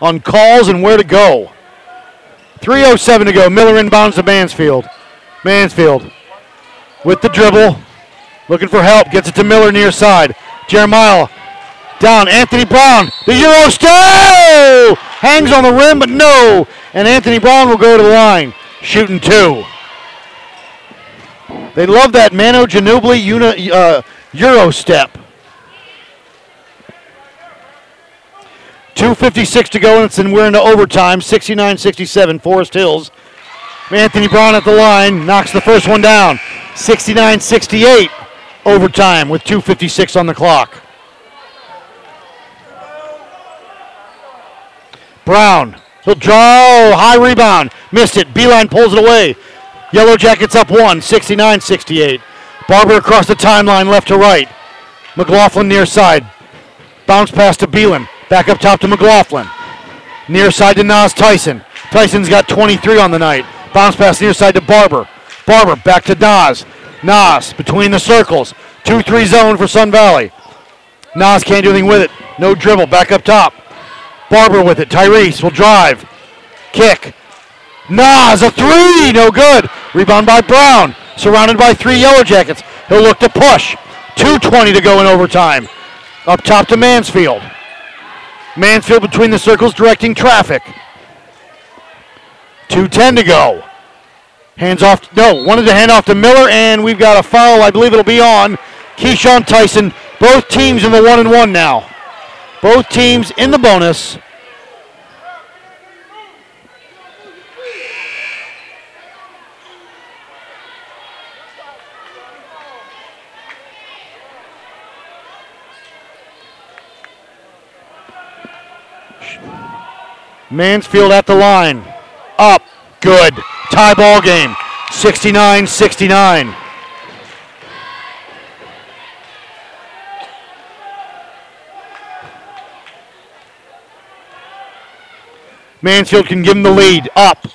on calls and where to go. 3.07 to go. Miller inbounds to Mansfield. Mansfield with the dribble. Looking for help. Gets it to Miller near side. Jeremiah down. Anthony Brown. The Euro step! Hangs on the rim, but no. And Anthony Brown will go to the line. Shooting two. They love that Manu Ginobili uni, uh, Euro step. 2.56 to go, and we're into overtime. 69 67, Forest Hills. Anthony Brown at the line knocks the first one down. 69 68, overtime with 2.56 on the clock. Brown, he'll draw, oh, high rebound, missed it. Beelan pulls it away. Yellow Jackets up one, 69 68. Barber across the timeline, left to right. McLaughlin near side. Bounce pass to Beelan. Back up top to McLaughlin. Near side to Nas Tyson. Tyson's got 23 on the night. Bounce pass near side to Barber. Barber back to Nas. Nas between the circles. 2 3 zone for Sun Valley. Nas can't do anything with it. No dribble. Back up top. Barber with it. Tyrese will drive. Kick. Nas a three. No good. Rebound by Brown. Surrounded by three Yellow Jackets. He'll look to push. 2.20 to go in overtime. Up top to Mansfield. Mansfield between the circles directing traffic. 2.10 to go. Hands off. No, wanted to hand off to Miller, and we've got a foul. I believe it'll be on Keyshawn Tyson. Both teams in the one and one now. Both teams in the bonus. Mansfield at the line. Up. Good. Tie ball game. 69 69. Mansfield can give him the lead. Up.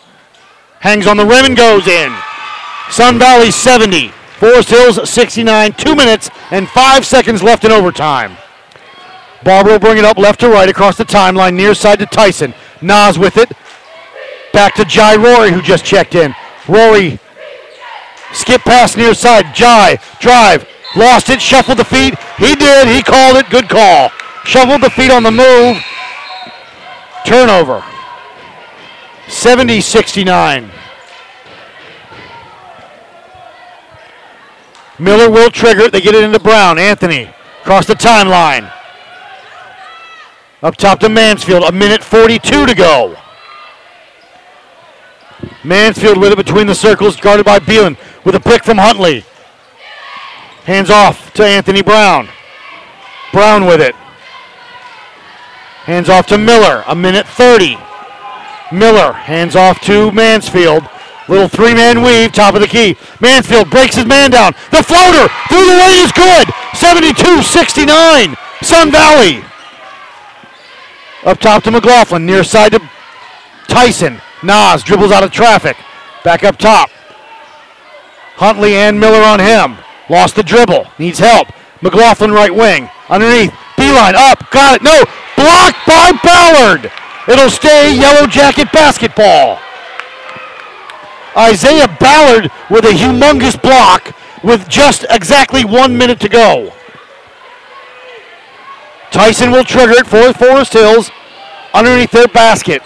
Hangs on the rim and goes in. Sun Valley 70. Forest Hills 69. Two minutes and five seconds left in overtime. Barber will bring it up left to right across the timeline, near side to Tyson. Nas with it. Back to Jai Rory, who just checked in. Rory, skip pass near side. Jai, drive. Lost it, shuffled the feet. He did, he called it. Good call. Shuffled the feet on the move. Turnover. 70 69. Miller will trigger it. They get it into Brown. Anthony across the timeline. Up top to Mansfield. A minute 42 to go. Mansfield with it between the circles, guarded by Beelan with a pick from Huntley. Hands off to Anthony Brown. Brown with it. Hands off to Miller. A minute 30. Miller hands off to Mansfield. Little three man weave, top of the key. Mansfield breaks his man down. The floater through the lane is good. 72 69. Sun Valley. Up top to McLaughlin. Near side to Tyson. Nas dribbles out of traffic. Back up top. Huntley and Miller on him. Lost the dribble. Needs help. McLaughlin right wing. Underneath. Beelan up. Got it. No. Blocked by Ballard. It'll stay Yellow Jacket basketball. Isaiah Ballard with a humongous block with just exactly one minute to go. Tyson will trigger it for Forest Hills underneath their basket.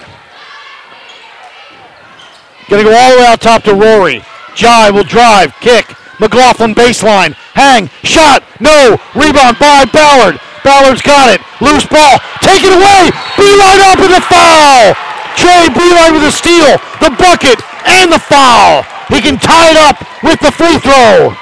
Gonna go all the way out top to Rory. Jai will drive, kick. McLaughlin baseline. Hang. Shot. No. Rebound by Ballard. Ballard's got it. Loose ball. Take it away. Beelan up in the foul. Trey Beelan with a steal. The bucket and the foul. He can tie it up with the free throw.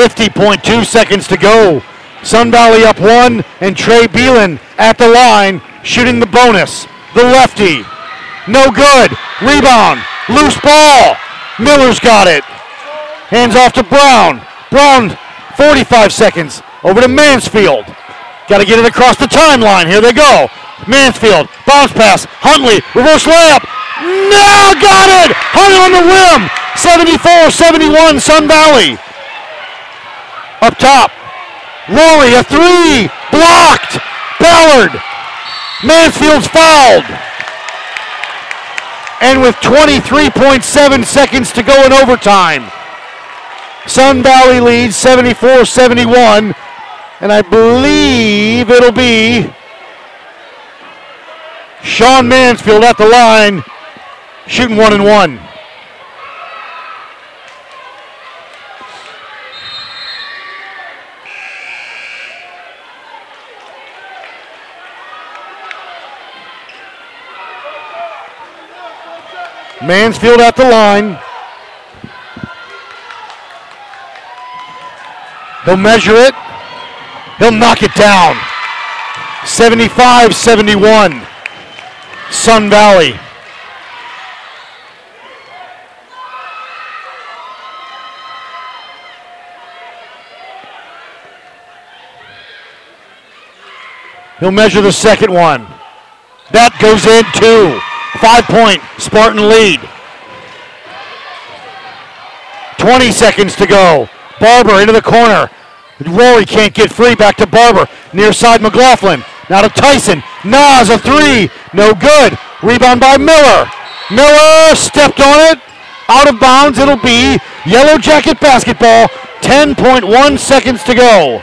Fifty point two seconds to go. Sun Valley up one, and Trey Beelan at the line, shooting the bonus. The lefty. No good. Rebound. Loose ball. Miller's got it. Hands off to Brown. Brown, 45 seconds. Over to Mansfield. Got to get it across the timeline. Here they go. Mansfield, bounce pass. Huntley, reverse layup. No, got it. Huntley on the rim. 74 71, Sun Valley. Up top. Rory, a three. Blocked. Ballard. Mansfield's fouled. And with 23.7 seconds to go in overtime, Sun Valley leads 74 71. And I believe it'll be Sean Mansfield at the line, shooting one and one. Mansfield at the line. He'll measure it. He'll knock it down. 75 71. Sun Valley. He'll measure the second one. That goes in too. Five point Spartan lead. 20 seconds to go. Barber into the corner. Rory can't get free. Back to Barber. Near side McLaughlin. Now to Tyson. Nas a three. No good. Rebound by Miller. Miller stepped on it. Out of bounds. It'll be Yellow Jacket basketball. 10.1 seconds to go.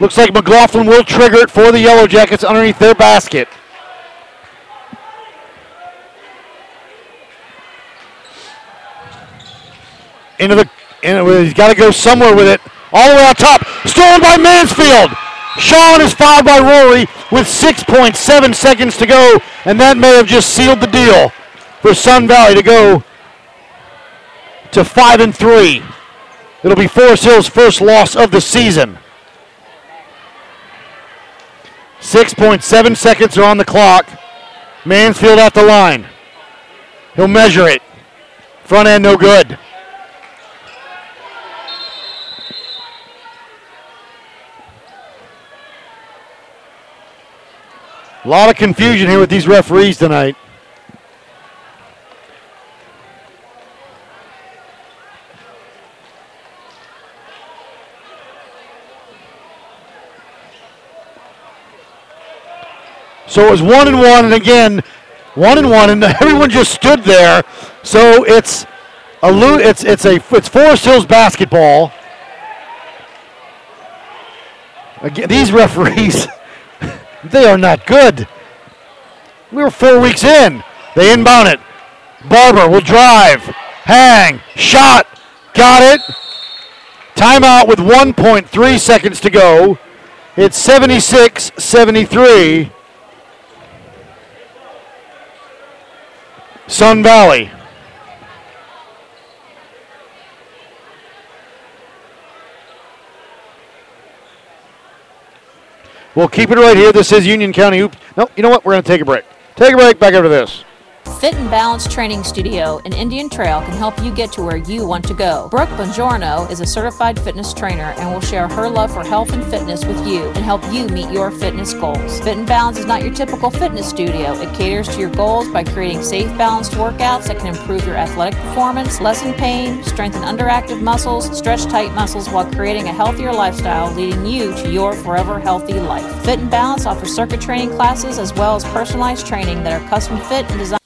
Looks like McLaughlin will trigger it for the Yellow Jackets underneath their basket. Into the, he's got to go somewhere with it. All the way out top. Stolen by Mansfield. Sean is fouled by Rory with 6.7 seconds to go, and that may have just sealed the deal for Sun Valley to go to 5 and 3. It'll be Forest Hill's first loss of the season. 6.7 seconds are on the clock. Mansfield at the line. He'll measure it. Front end no good. A lot of confusion here with these referees tonight. So it was one and one, and again, one and one, and everyone just stood there. So it's a it's it's a it's Forest Hills basketball. Again, these referees, they are not good. We were four weeks in. They inbound it. Barber will drive, hang, shot, got it. Timeout with 1.3 seconds to go. It's 76 73. Sun Valley. We'll keep it right here. This is Union County Hoop. No, you know what? We're going to take a break. Take a break. Back after this. Fit and Balance Training Studio in Indian Trail can help you get to where you want to go. Brooke Bongiorno is a certified fitness trainer and will share her love for health and fitness with you and help you meet your fitness goals. Fit and Balance is not your typical fitness studio. It caters to your goals by creating safe, balanced workouts that can improve your athletic performance, lessen pain, strengthen underactive muscles, stretch tight muscles while creating a healthier lifestyle, leading you to your forever healthy life. Fit and Balance offers circuit training classes as well as personalized training that are custom fit and designed.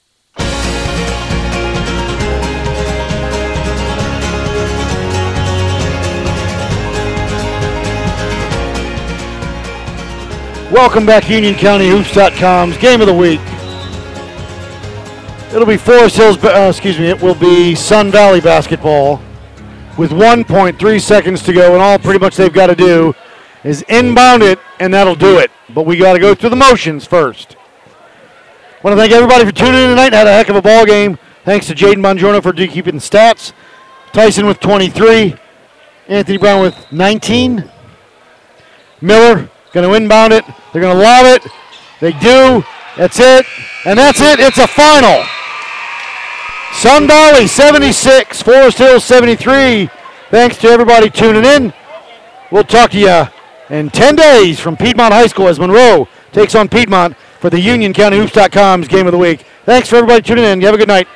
Welcome back, UnionCountyHoops.com's game of the week. It'll be Forest Hills, uh, excuse me, it will be Sun Valley basketball with 1.3 seconds to go, and all pretty much they've got to do is inbound it, and that'll do it. But we got to go through the motions first. Want to thank everybody for tuning in tonight. Had a heck of a ball game. Thanks to Jaden Bongiorno for keeping the stats. Tyson with 23. Anthony Brown with 19. Miller going to inbound it. They're going to lob it. They do. That's it. And that's it. It's a final. Sun Valley 76, Forest Hills 73. Thanks to everybody tuning in. We'll talk to you in 10 days from Piedmont High School as Monroe takes on Piedmont for the UnionCountyHoops.com's game of the week. Thanks for everybody tuning in. You have a good night.